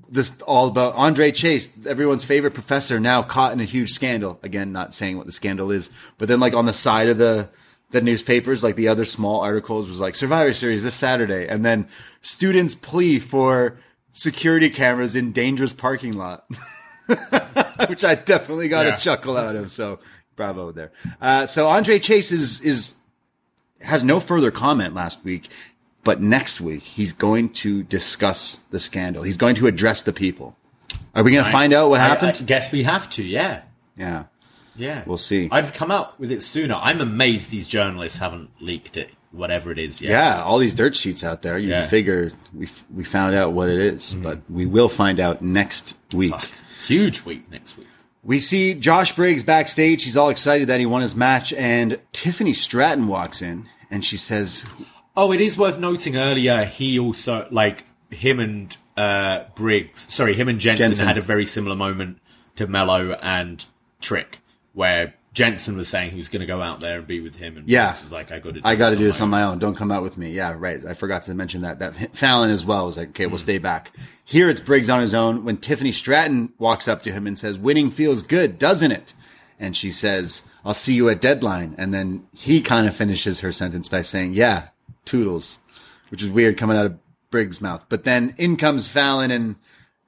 this all about Andre Chase, everyone's favorite professor, now caught in a huge scandal. Again, not saying what the scandal is, but then like on the side of the the newspapers, like the other small articles was like Survivor Series this Saturday, and then students plea for security cameras in dangerous parking lot. Which I definitely got Yeah. a chuckle out of. So bravo there. Uh, so Andre Chase is is has no further comment last week, but next week he's going to discuss the scandal. He's going to address the people. Are we going to find out what I- I happened? guess we have to. Yeah. yeah. Yeah. We'll see. I'd come out with it sooner. I'm amazed these journalists haven't leaked it, whatever it is. Yet. Yeah, all these dirt sheets out there. You Yeah. Figure we we found out what it is, but we will find out next week. Fuck. Huge week next week. We see Josh Briggs backstage. He's all excited that he won his match, and Tiffany Stratton walks in and she says, Oh, it is worth noting earlier, he also, like, him and uh, Briggs, sorry, him and Jensen, Jensen. had a very similar moment to Melo and Trick, where Jensen was saying he was going to go out there and be with him, and Yeah. Was like, I got to I got to do this on my own. Don't come out with me. Yeah, right. I forgot to mention that. That Fallon as well was like, okay, Hmm. we'll stay back. Here it's Briggs on his own when Tiffany Stratton walks up to him and says, winning feels good, doesn't it? And she says, I'll see you at deadline. And then he kind of finishes her sentence by saying, yeah, toodles, which is weird coming out of Briggs' mouth. But then in comes Fallon and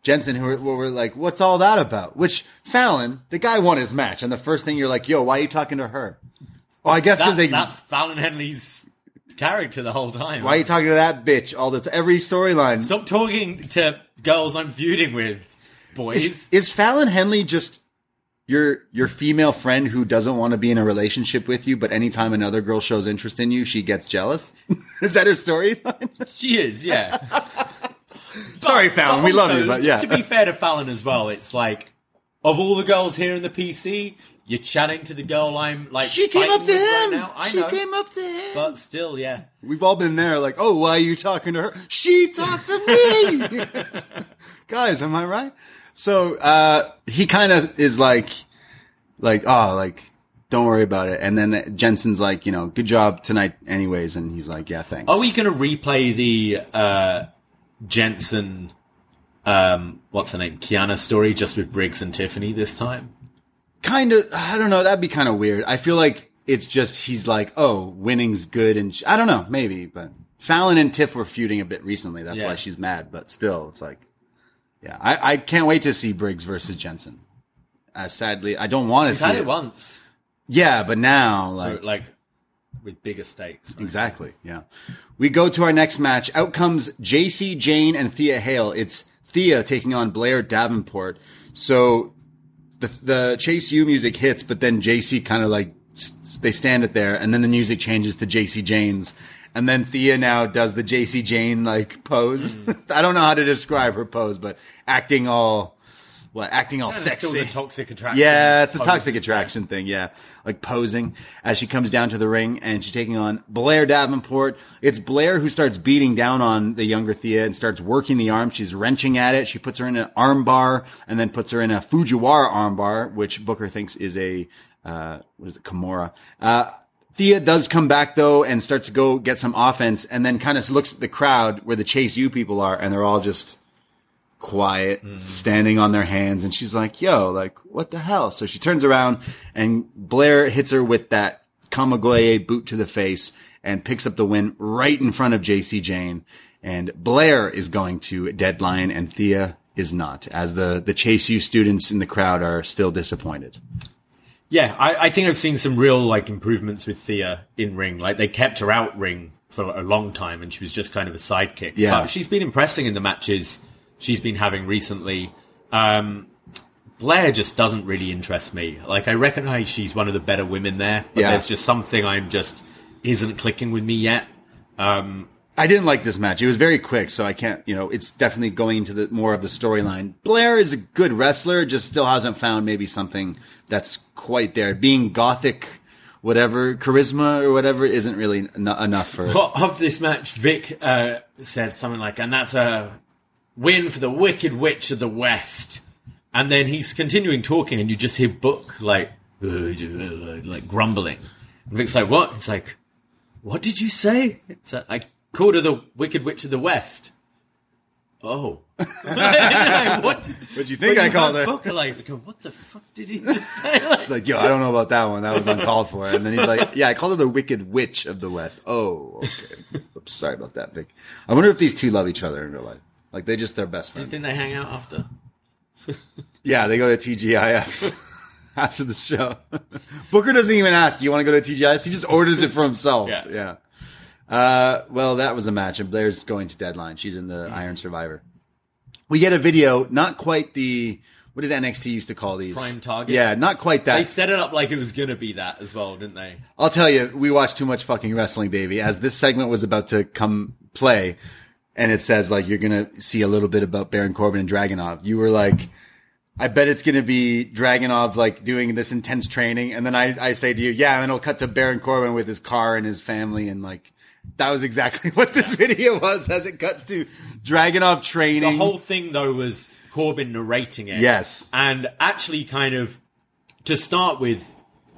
Jensen who were, who were like, "What's all that about?" Which Fallon, the guy won his match, and the first thing you're like, "Yo, why are you talking to her?" Oh, I guess because That, they. that's Fallon Henley's character the whole time. Why are you talking to that bitch all the time? Every storyline. Stop talking to girls I'm feuding with, boys. Is, is Fallon Henley just your your female friend who doesn't want to be in a relationship with you, but anytime another girl shows interest in you, she gets jealous? is that her storyline? she is, yeah. Sorry, Fallon, we love also, you, but yeah. To be fair to Fallon as well, it's like of all the girls here in the PC, you're chatting to the girl I'm like. she came up to right him. now. I she know, came up to him. but still, yeah. We've all been there, like, oh, why are you talking to her? She talked to me. Guys, am I right? So uh he kind of is like, like, oh, like, don't worry about it. And then Jensen's like, you know, good job tonight, anyways. And he's like, yeah, thanks. Are we going to replay the uh, Jensen, um, what's her name, Kiana story just with Briggs and Tiffany this time? kind of i don't know that'd be kind of weird. I feel like it's just he's like oh winning's good and sh- i don't know maybe but fallon and tiff were feuding a bit recently. That's Yeah. why she's mad but still it's like yeah i, I can't wait to see briggs versus jensen. Uh, sadly i don't want to see had it. it once, yeah but now like like with bigger stakes. right? Exactly. Yeah. We go to our next match. Out comes JC Jane and Thea Hale. It's Thea taking on Blair Davenport. So the the Chase U music hits, but then JC kind of like they stand it there, and then the music changes to JC Jane's. And then Thea now does the JC Jane like pose. Mm. I don't know how to describe her pose, but acting all what acting all sexy. Toxic attraction. Yeah, it's a toxic attraction thing. Yeah, like posing as she comes down to the ring and she's taking on Blair Davenport. It's Blair who starts beating down on the younger Thea and starts working the arm. She's wrenching at it. She puts her in an arm bar and then puts her in a Fujiwara arm bar, which Booker thinks is a uh, what is it, Kimura. Uh, Thea does come back though and starts to go get some offense and then kind of looks at the crowd where the Chase U people are and they're all just quiet, mm-hmm. standing on their hands. And she's like, yo, like, what the hell? So she turns around and Blair hits her with that Kamagoye boot to the face and picks up the win right in front of JC Jane. And Blair is going to deadline and Thea is not, as the, the Chase U students in the crowd are still disappointed. Yeah, I, I think I've seen some real like improvements with Thea in ring. Like they kept her out ring for a long time, and she was just kind of a sidekick. Yeah. but she's been impressing in the matches she's been having recently. Um, Blair just doesn't really interest me. Like I recognize she's one of the better women there, but Yeah. there's just something I'm just isn't clicking with me yet. Um, I didn't like this match. It was very quick, so I can't, you know, it's definitely going into the more of the storyline. Blair is a good wrestler, just still hasn't found maybe something that's quite there. Being gothic, whatever, charisma or whatever isn't really en- enough for of this match, Vic uh, said something like, and that's a win for the Wicked Witch of the West. And then he's continuing talking, and you just hear Book like, like grumbling. And Vic's like, what? It's like, what did you say? It's like, I called her the Wicked Witch of the West. Oh. Like, what? What'd you think But I you called her? Booker like, what the fuck did he just say? Like, It's like, yo, I don't know about that one. That was uncalled for. And then he's like, yeah, I called her the Wicked Witch of the West. Oh, okay. Oops, sorry about that, Vic. I wonder if these two love each other in real life. Like, they just, they're best do you friends. think they hang out after? Yeah, they go to TGIFs after the show. Booker doesn't even ask, "Do you want to go to TGIFs?" He just orders it for himself. Yeah. yeah. Uh, well, that was a match, and Blair's going to deadline. She's in the Iron Survivor. We get a video, not quite the what did NXT used to call these Prime Target? Yeah, not quite that. They set it up like it was gonna be that as well, didn't they? I'll tell you, we watched too much fucking wrestling, Davie. As this segment was about to come play, and it says like you're gonna see a little bit about Baron Corbin and Dragunov. You were like, I bet it's gonna be Dragunov like doing this intense training, and then I, I say to you, yeah, and then it'll cut to Baron Corbin with his car and his family, and like that was exactly what this video was. As it cuts to Dragunov training. The whole thing though was Corbin narrating it. Yes. And actually kind of to start with,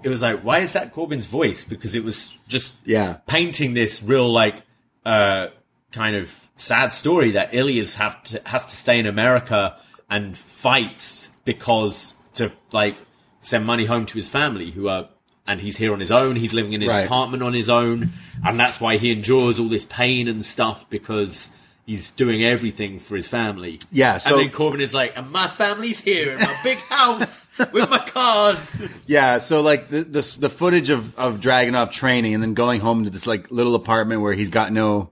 it was like, why is that Corbin's voice? Because it was just Yeah. painting this real like uh kind of sad story that Ilias have to has to stay in America and fights because to like send money home to his family who are and he's here on his own, he's living in his Right. apartment on his own, and that's why he endures all this pain and stuff because he's doing everything for his family. Yeah, so- and then Corbin is like, and my family's here in my big house with my cars. Yeah, so like the the, the footage of of Dragunov training and then going home to this like little apartment where he's got no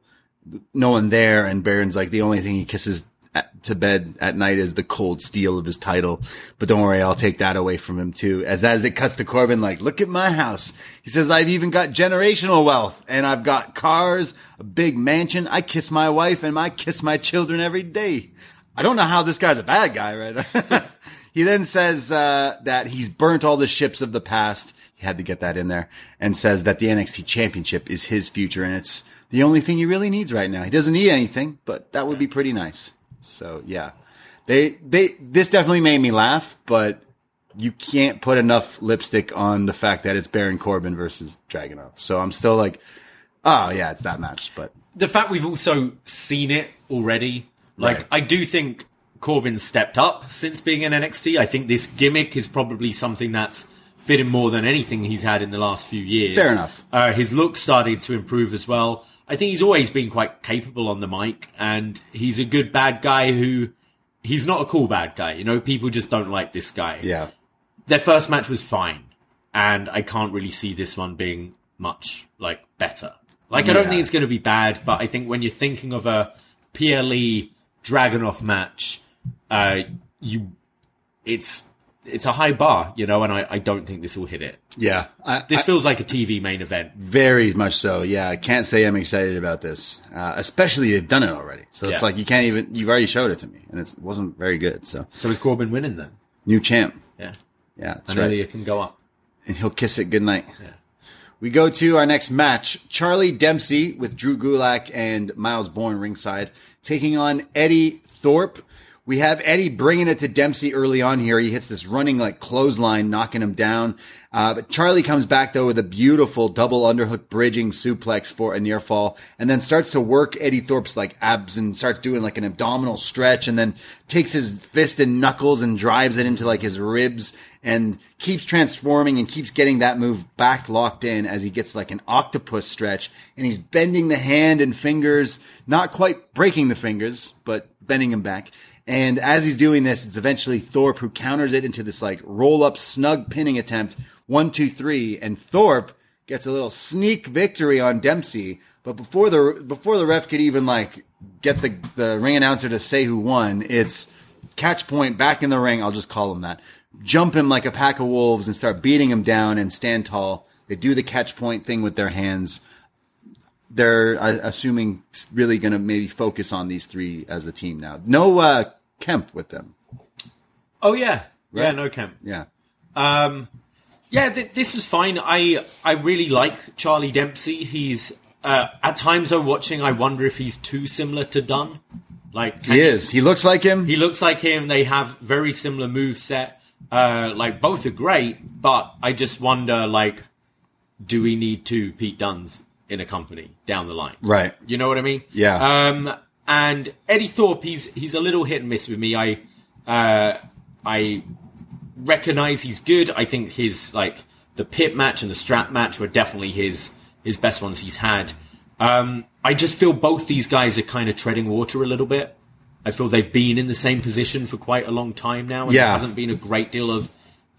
no one there, and Baron's like the only thing he kisses at, to bed at night is the cold steel of his title. But don't worry, I'll take that away from him too. As as it cuts to Corbin, like, look at my house. He says I've even got generational wealth, and I've got cars, a big mansion. I kiss my wife and I kiss my children every day. I don't know how this guy's a bad guy, right? he then says uh, that he's burnt all the ships of the past. He had to get that in there, and says that the NXT Championship is his future, and it's the only thing he really needs right now. He doesn't need anything, but that would be pretty nice. So yeah, they they this definitely made me laugh, but you can't put enough lipstick on the fact that it's Baron Corbin versus Dragunov. So I'm still like, oh yeah, it's that match, but the fact we've also seen it already, like Right. I do think Corbin stepped up since being in NXT. I think this gimmick is probably something that's fit him more than anything he's had in the last few years. Fair enough. Uh, his look started to improve as well. I think he's always been quite capable on the mic, and he's a good bad guy who. He's not a cool bad guy, you know. People just don't like this guy yeah, their first match was fine, and I can't really see this one being much like better. Like I don't think it's going to be bad, but I think when you're thinking of a PLE Dragunov match, uh, you it's it's a high bar, you know, and I, I don't think this will hit it. yeah. I, This I- feels like a TV main event. very much so. Yeah, I can't say I'm excited about this, uh, especially they've done it already. So it's Yeah. like you can't even. You've already showed it to me, and it's, it wasn't very good. So So is Corbin winning then? new champ. Yeah, Yeah, that's and right. Ilya can go up. and he'll kiss it goodnight. Yeah. We go to our next match. Charlie Dempsey with Drew Gulak and Myles Borne ringside taking on Eddy Thorpe. We have Eddy bringing it to Dempsey early on here. He hits this running like clothesline, knocking him down. Uh, but Charlie comes back though with a beautiful double underhook bridging suplex for a near fall and then starts to work Eddy Thorpe's like abs and starts doing like an abdominal stretch and then takes his fist and knuckles and drives it into like his ribs and keeps transforming and keeps getting that move back locked in as he gets like an octopus stretch and he's bending the hand and fingers, not quite breaking the fingers, but bending them back. And as he's doing this, it's eventually Thorpe who counters it into this like roll up snug pinning attempt. One, two, three. And Thorpe gets a little sneak victory on Dempsey. But before the, before the ref could even like get the, the ring announcer to say who won, it's catch point back in the ring. I'll just call him that. Jump him like a pack of wolves and start beating him down and stand tall. They do the catch point thing with their hands. They're uh, assuming really going to maybe focus on these three as a team now. No uh, Kemp with them. Oh yeah, yeah, no Kemp. Yeah. Um, yeah, th- this was fine. I I really like Charlie Dempsey. He's uh, at times I'm watching. I wonder if he's too similar to Dunn. Like He is. He looks like him. He looks like him. They have very similar move set. Uh, like both are great, but I just wonder like, do we need two Pete Dunns in a company down the line? Right. You know what I mean? Yeah. Um, and Eddy Thorpe, he's he's a little hit and miss with me. I uh, I recognize he's good. I think his like the pit match and the strap match were definitely his his best ones he's had. Um, I just feel both these guys are kind of treading water a little bit. I feel they've been in the same position for quite a long time now, and Yeah. there hasn't been a great deal of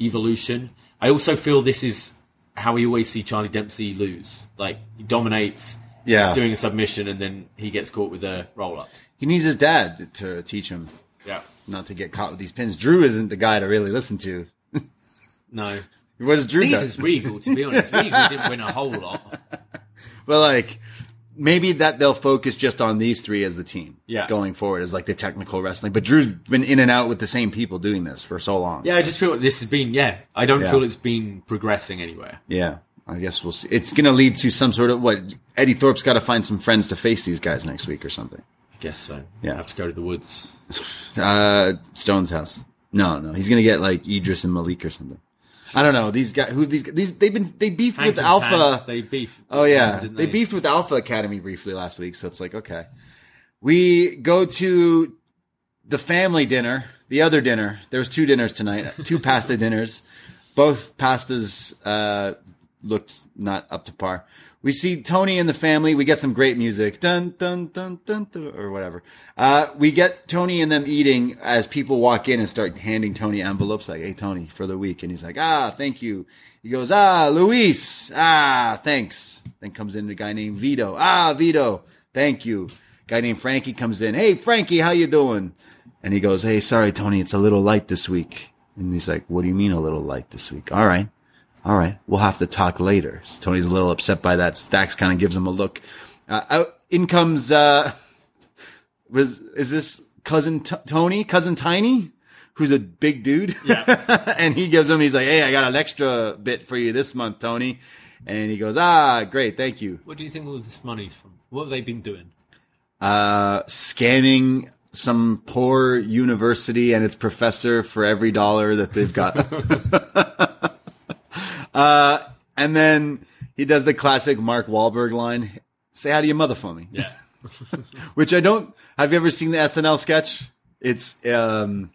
evolution. I also feel this is how we always see Charlie Dempsey lose. Like he dominates, Yeah. he's doing a submission, and then he gets caught with a roll up. He needs his dad to teach him Yeah, not to get caught with these pins. Drew isn't the guy to really listen to. no. What does Drew do? Neither's Regal, to be honest. Regal didn't win a whole lot. But like, maybe that they'll focus just on these three as the team. Yeah. Going forward as like the technical wrestling. But Drew's been in and out with the same people doing this for so long. Yeah, I just feel like this has been, yeah, I don't Yeah. feel it's been progressing anywhere. Yeah. I guess we'll see. It's going to lead to some sort of what Eddy Thorpe's got to find some friends to face these guys next week or something. I guess so. Yeah. I have to go to the woods. Uh, Stone's house. No, no, he's going to get like Edris and Malik or something. I don't know. These guys, who these, these, they've been, they beefed Hank with Alpha. Tank, they beef. Oh yeah, didn't they beefed with Alpha Academy briefly last week, so it's like okay. We go to the family dinner, the other dinner. There was two dinners tonight, two pasta dinners. Both pastas uh, looked not up to par. we see Tony and the family. We get some great music, dun dun dun dun, dun or whatever. Uh, we get Tony and them eating as people walk in and start handing Tony envelopes, like, "Hey, Tony, for the week," and he's like, "Ah, thank you." He goes, "Ah, Luis, ah, thanks." Then comes in a guy named Vito, "Ah, Vito, thank you." Guy named Frankie comes in, "Hey, Frankie, how you doing?" And he goes, "Hey, sorry, Tony, it's a little light this week." And he's like, "What do you mean a little light this week?" All right. All right, we'll have to talk later. So Tony's a little upset by that. Stacks kind of gives him a look. Uh, out, in comes, uh, was, is this cousin T- Tony, cousin Tiny, who's a big dude? Yeah. and he gives him, he's like, Hey, I got an extra bit for you this month, Tony. And he goes, Ah, great. Thank you. What do you think all this money's from? What have they been doing? Uh, scamming some poor university and its professor for every dollar that they've got. Uh, and then he does the classic Mark Wahlberg line, say hi to your mother for me. Yeah. Which I don't, have you ever seen the SNL sketch? It's, um,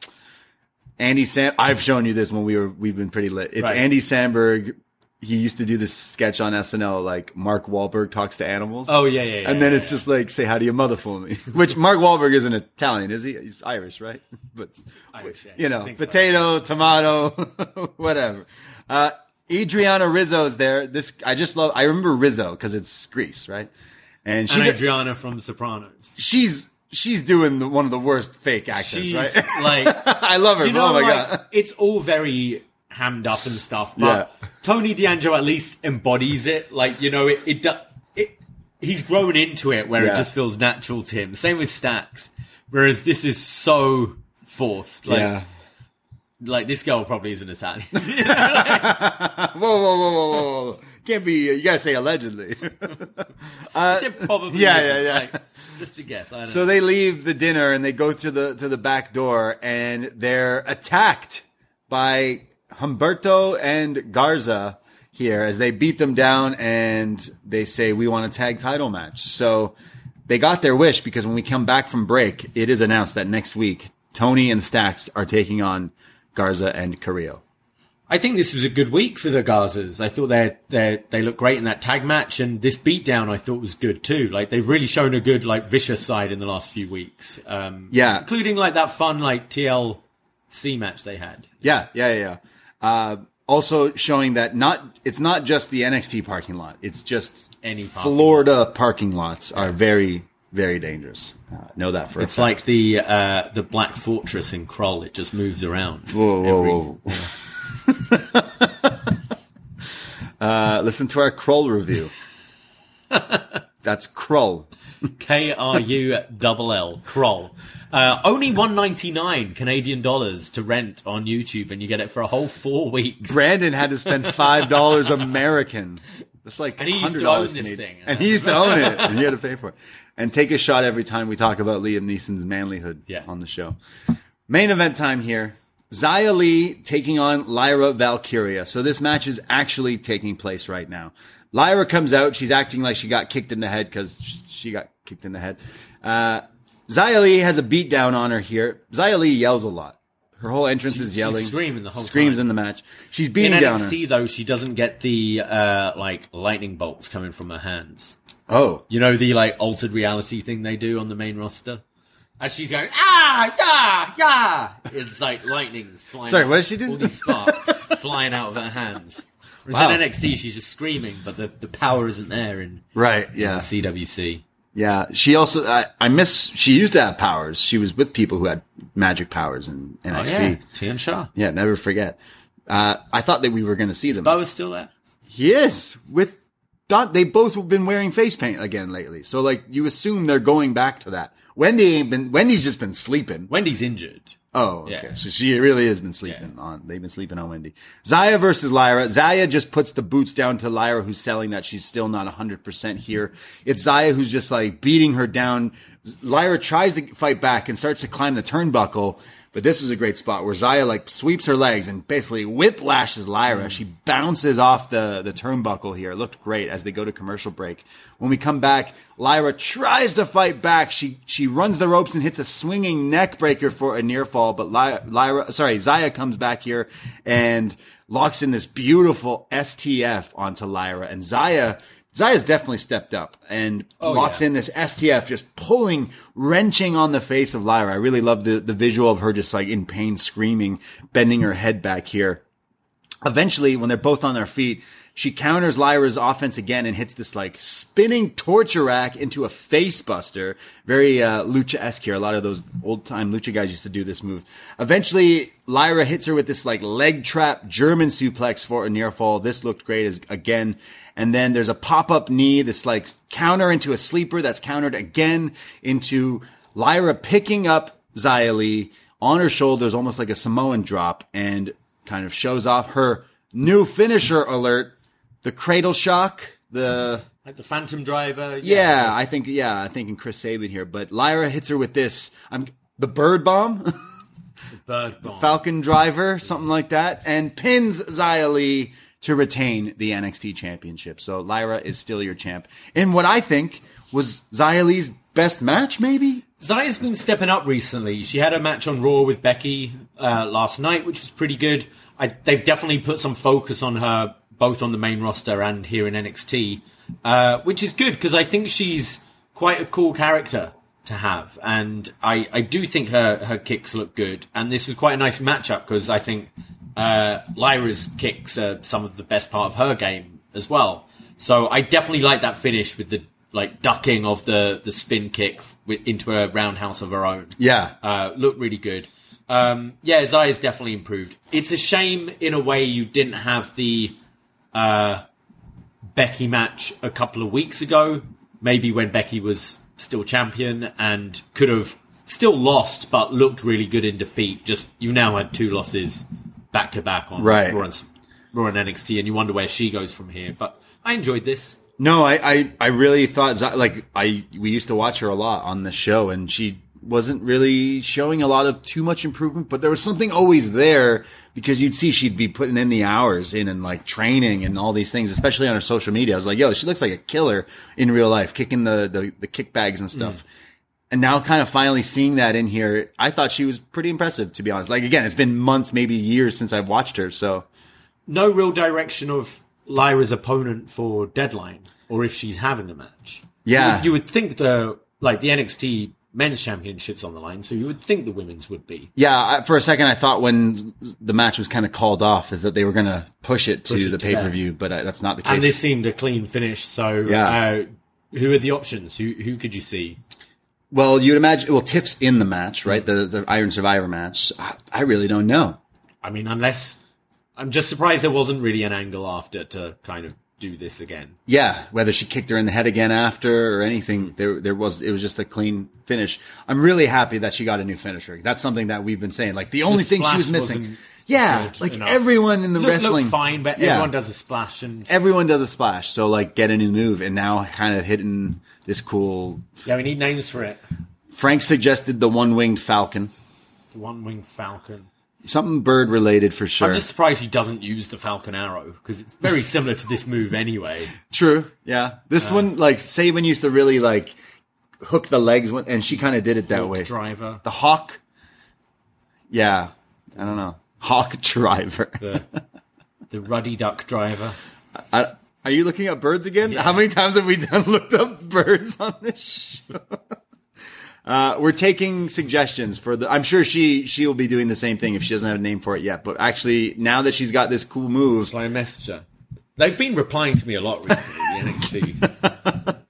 Andy Sam, I've shown you this when we were, we've been pretty lit. It's Right. Andy Samberg. He used to do this sketch on SNL, like Mark Wahlberg talks to animals. Oh, yeah, yeah, yeah, And then yeah, it's yeah. just like, say hi to your mother for me. Which Mark Wahlberg isn't Italian, is he? He's Irish, right? But, Irish, you know, think so. potato, tomato, whatever. Uh, Adriana Rizzo's there. This, I just love, I remember Rizzo because it's Grease, right? And she, And Adriana from Sopranos. she's, she's doing the, one of the worst fake accents, She's right? like, I love her. you oh know, oh my like, God. it's all very hammed up and stuff, but Yeah. Tony D'Angelo at least embodies it. Like, you know, it, it, do- it he's grown into it where Yeah. it just feels natural to him. Same with Stacks. Whereas this is so forced. Like, yeah. Like this girl probably isn't Italian. Whoa, whoa, whoa, whoa, whoa, whoa. Can't be, you gotta say allegedly. Uh, said probably yeah, yeah, yeah. Like, just a guess. I don't So know. they leave the dinner and they go to the to the back door and they're attacked by Humberto and Garza here as they beat them down and they say we want a tag title match. So they got their wish because when we come back from break, it is announced that next week Tony and Stacks are taking on Garza and Carrillo. I think this was a good week for the Garzas. I thought they they they looked great in that tag match, and this beatdown I thought was good too. Like they've really shown a good like vicious side in the last few weeks. Um, Yeah. including like that fun like TLC match they had. Yeah, yeah, yeah. yeah. Uh, also showing that not it's not just the NXT parking lot; it's just Any parking Florida parking lots are very, very dangerous. Uh, know that for It's like the uh, the Black Fortress in Krull. It just moves around. Whoa, whoa, every- whoa. uh, listen to our Krull review. That's Krull. K R U double L Krull. Uh, only one ninety nine Canadian dollars to rent on YouTube, and you get it for a whole four weeks. Brandon had to spend five dollars American. That's like And he used to $100 own this Canadian. thing. and he used to own it, and he had to pay for it, and take a shot every time we talk about Liam Neeson's manlyhood Yeah. on the show. Main event time here. Xia Li taking on Lyra Valkyria. So this match is actually taking place right now. Lyra comes out. She's acting like she got kicked in the head because she got kicked in the head. Uh, Xia Li has a beat down on her here. Xia Li yells a lot. Her whole entrance is she's yelling. screaming the whole Screams time. in the match. She's In beating down her. Though, she doesn't get the uh, like lightning bolts coming from her hands. Oh, You know the like altered reality thing they do on the main roster. and she's going, ah, yeah, yeah. It's like lightnings flying. Sorry, out. what does she do? All these sparks flying out of her hands. Whereas Wow. in NXT, she's just screaming, but the, the power isn't there in right. the Yeah. CWC. Yeah. She also, I, I miss, she used to have powers. She was with people who had magic powers in Oh, NXT. yeah, Tian Sha. yeah. never forget. Uh, I thought that we were going to see them. Boa's still there. He is with Don. They both have been wearing face paint again lately. So like you assume they're going back to that. Wendy ain't been, Wendy's just been sleeping. Wendy's injured. Oh, okay. Yeah. So she really has been sleeping on. They've been sleeping on Wendy. Xia versus Lyra. Xia just puts the boots down to Lyra, who's selling that she's still not 100% here. It's Xia who's just like beating her down. Lyra tries to fight back and starts to climb the turnbuckle. But this was a great spot where Xia like sweeps her legs and basically whiplashes Lyra. Mm. She bounces off the, the turnbuckle here. It looked great as they go to commercial break. When we come back, Lyra tries to fight back. She she runs the ropes and hits a swinging neck breaker for a near fall. But Lyra, Lyra sorry, Xia comes back here and locks in this beautiful STF onto Lyra. And Xia Xia's definitely stepped up and Oh, locks yeah. in this STF, just pulling, wrenching on the face of Lyra. I really love the, the visual of her just like in pain, screaming, bending her head back here. Eventually, when they're both on their feet, she counters Lyra's offense again and hits this like spinning torture rack into a face buster. Very uh, lucha-esque here. A lot of those old time lucha guys used to do this move. Eventually, Lyra hits her with this like leg trap German suplex for a near fall. This looked great as again. And then there's a pop-up knee, this like counter into a sleeper that's countered again into Lyra picking up Xia on her shoulders, almost like a Samoan drop, and kind of shows off her new finisher alert, the cradle shock, the Like the Phantom Driver. yeah, I think yeah, I think in Chris Sabin here, but Lyra hits her with this. I'm the bird bomb, Bird Bomb. Falcon Driver, something like that, and pins Xia to retain the NXT Championship. So Lyra is still your champ in what I think was Xia Li's best match, maybe. Xia's been stepping up recently. She had a match on Raw with Becky uh, last night, which was pretty good. I, they've definitely put some focus on her, both on the main roster and here in NXT, uh, which is good because I think she's quite a cool character to have, and I, I do think her her kicks look good. And this was quite a nice matchup because I think uh, Lyra's kicks are some of the best part of her game as well. So I definitely like that finish with the like ducking of the the spin kick into a roundhouse of her own. Yeah, Uh, looked really good. Um, yeah, Xia's definitely improved. It's a shame in a way you didn't have the uh, Becky match a couple of weeks ago. Maybe when Becky was still champion and could have still lost, but looked really good in defeat. Just you now had two losses back to back on Right. Raw, and, Raw and NXT, and you wonder where she goes from here. But I enjoyed this. No, I, I, I really thought like I we used to watch her a lot on the show, and she wasn't really showing a lot of too much improvement, but there was something always there because you'd see she'd be putting in the hours in and like training and all these things, especially on her social media. I was like, yo, she looks like a killer in real life, kicking the the, the kick bags and stuff. Mm. And now, kind of finally seeing that in here, I thought she was pretty impressive, to be honest. Like again, it's been months, maybe years since I've watched her, so no real direction of Lyra's opponent for Deadline, or if she's having a match. Yeah. you would, you would think the like the NXT Men's Championships on the line, so you would think the women's would be. Yeah, I, for a second I thought when the match was kind of called off is that they were going to push it to Push it the pay per view, but uh, that's not the case. And this seemed a clean finish. So, Yeah. uh, who are the options? Who who could you see? Well, you'd imagine. Well, Tiff's in the match, right? The the Iron Survivor match. I, I really don't know. I mean, unless I'm just surprised there wasn't really an angle after to kind of do this again. Yeah, whether she kicked her in the head again after or anything, hmm. there there was it was just a clean finish. I'm really happy that she got a new finisher. That's something that we've been saying. Like the only thing she was missing. Yeah, like enough. everyone in the Look, wrestling look fine, but Yeah. everyone does a splash and Everyone does a splash, so like get a new move, and now kind of hitting this cool. yeah, we need names for it. Frank suggested the one winged falcon. The one winged falcon. Something bird related for sure. I'm just surprised he doesn't use the falcon arrow because it's very similar to this move anyway. True. Yeah. This uh, one, like, Saban used to really like hook the legs, when, and she kind of did it that way. driver. The hawk. Yeah. I don't know. Hawk driver. the the ruddy duck driver. I, are you looking up birds again? How many times have we done looked up birds on this show? Uh, we're taking suggestions for the. I'm sure she she will be doing the same thing if she doesn't have a name for it yet. But actually, now that she's got this cool move, Shall I message her? They've been replying to me a lot recently, NXT.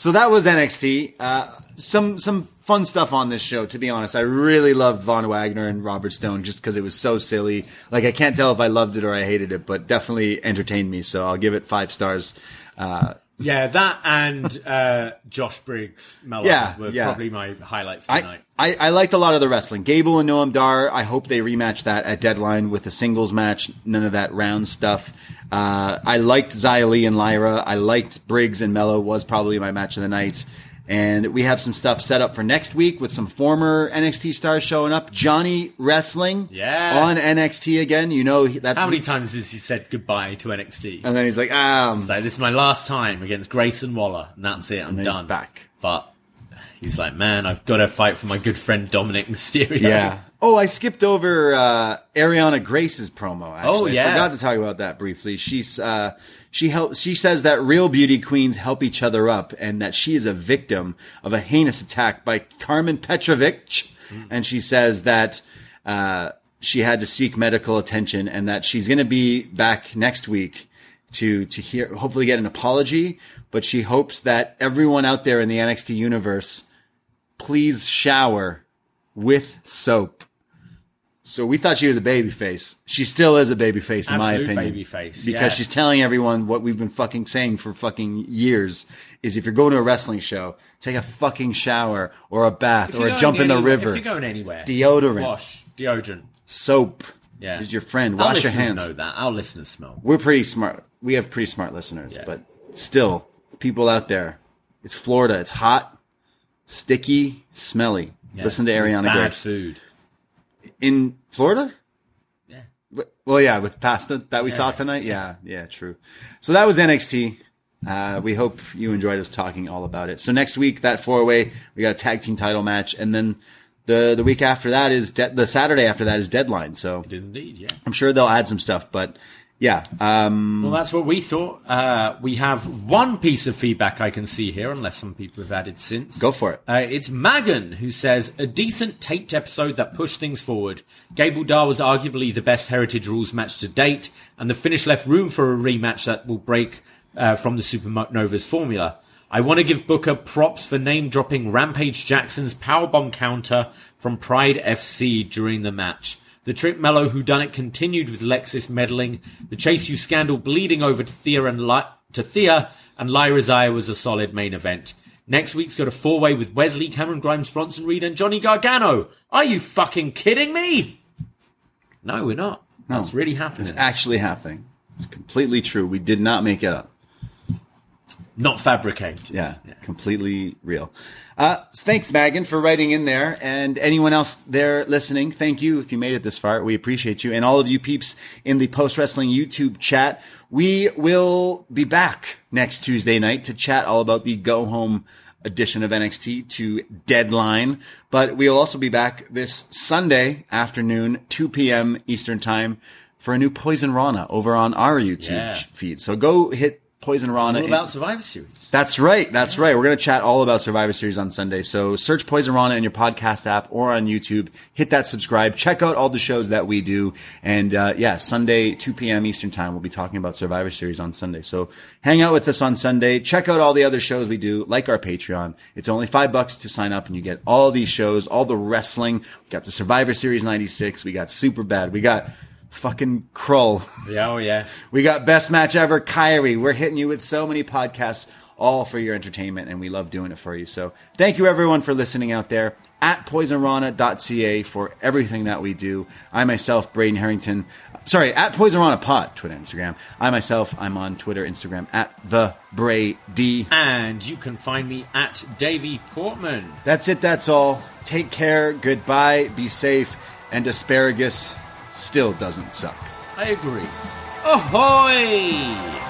So that was NXT. Uh, some some fun stuff on this show. To be honest, I really loved Von Wagner and Robert Stone just because it was so silly. Like I can't tell if I loved it or I hated it, but definitely entertained me. So I'll give it five stars. Uh, yeah, that and uh, Josh Briggs Melo Yeah, were yeah. probably my highlights I, tonight. I I liked a lot of the wrestling. Gable and Noam Dar. I hope they rematch that at Deadline with a singles match. None of that round stuff. Uh, I liked Xia Li and Lyra. I liked Briggs and Melo was probably my match of the night. And we have some stuff set up for next week with some former NXT stars showing up. Johnny wrestling Yeah. on NXT again. You know that. How many times has he said goodbye to NXT? And then he's like, So this is my last time against Grayson Waller, and that's it. I'm done. back. But He's like, man, I've got to fight for my good friend Dominic Mysterio. Yeah. Oh, I skipped over uh, Arianna Grace's promo. Actually, Oh, yeah. I forgot to talk about that briefly. She's uh, she helps. She says that real beauty queens help each other up, and that she is a victim of a heinous attack by Carmen Petrovic. And she says that uh, she had to seek medical attention, and that she's going to be back next week to to hear, hopefully, get an apology. But she hopes that everyone out there in the NXT universe please shower with soap. So we thought she was a baby face. She still is a baby face, in my opinion. baby face, Because yeah. she's telling everyone what we've been fucking saying for fucking years is if you're going to a wrestling show, take a fucking shower or a bath If or you're a going jump in the river. If you're going anywhere, Deodorant. wash, deodorant. Soap Yeah, is your friend. Our Wash your listeners hands. Know that our listeners smell. We're pretty smart. We have pretty smart listeners, Yeah. but still, people out there, it's Florida. It's hot, sticky, smelly. Listen to Arianna Bad Grace. food. In Florida? Yeah. Well, yeah, with pasta that we saw tonight. Yeah, yeah, true. So that was NXT. Uh, we hope you enjoyed us talking all about it. So next week, that four way, we got a tag team title match, and then the the week after that is de- the Saturday after that is deadline. So It is indeed. Yeah. I'm sure they'll add some stuff, but yeah, um, Well, that's what we thought. Uh, we have one piece of feedback I can see here, unless some people have added since. go for it. Uh, it's Magan who says a decent taped episode that pushed things forward. Gable Dar was arguably the best Heritage Rules match to date, and the finish left room for a rematch that will break uh, from the Supernovas formula. I want to give Booker props for name dropping Rampage Jackson's powerbomb counter from Pride FC during the match. The Trick Melo whodunit continued with Lexis meddling. The Chase U scandal bleeding over to Thea and Li- to Thea and Lyra Xia was a solid main event. Next week's got a four way with Wes Lee, Cameron Grimes, Bronson Reed, and Johnny Gargano. Are you fucking kidding me? No, we're not. No. That's really happening. It's actually happening. It's completely true. We did not make it up. Not fabricated. Yeah, completely real. Uh, thanks, Megan, for writing in there. And anyone else there listening, thank you if you made it this far. We appreciate you. And all of you peeps in the post wrestling YouTube chat. We will be back next Tuesday night to chat all about the go home edition of NXT to Deadline. But we'll also be back this Sunday afternoon, 2 p.m. Eastern Time for a new Poisonrana over on our YouTube Yeah. feed. So go hit Poisonrana. All in- about Survivor Series. that's right. That's right. We're going to chat all about Survivor Series on Sunday. So search Poisonrana in your podcast app or on YouTube. Hit that subscribe. Check out all the shows that we do. And, uh, yeah, Sunday, 2 p.m. Eastern time, we'll be talking about Survivor Series on Sunday. So hang out with us on Sunday. Check out all the other shows we do, like our Patreon. It's only five bucks to sign up and you get all these shows, all the wrestling. We got the Survivor Series 96. We got Super Bad. We got fucking Krull. Yeah, oh yeah. We got best match ever, Kairi. We're hitting you with so many podcasts, all for your entertainment, and we love doing it for you. So thank you everyone for listening out there at poisonrana.ca for everything that we do. I myself, Braden Herrington, sorry, at poisonrana pod, Twitter, Instagram. I myself, I'm on Twitter, Instagram at the Brady. And you can find me at Davie Portman. That's it. That's all. Take care. Goodbye. Be safe. And asparagus still doesn't suck. I agree. Ahoy!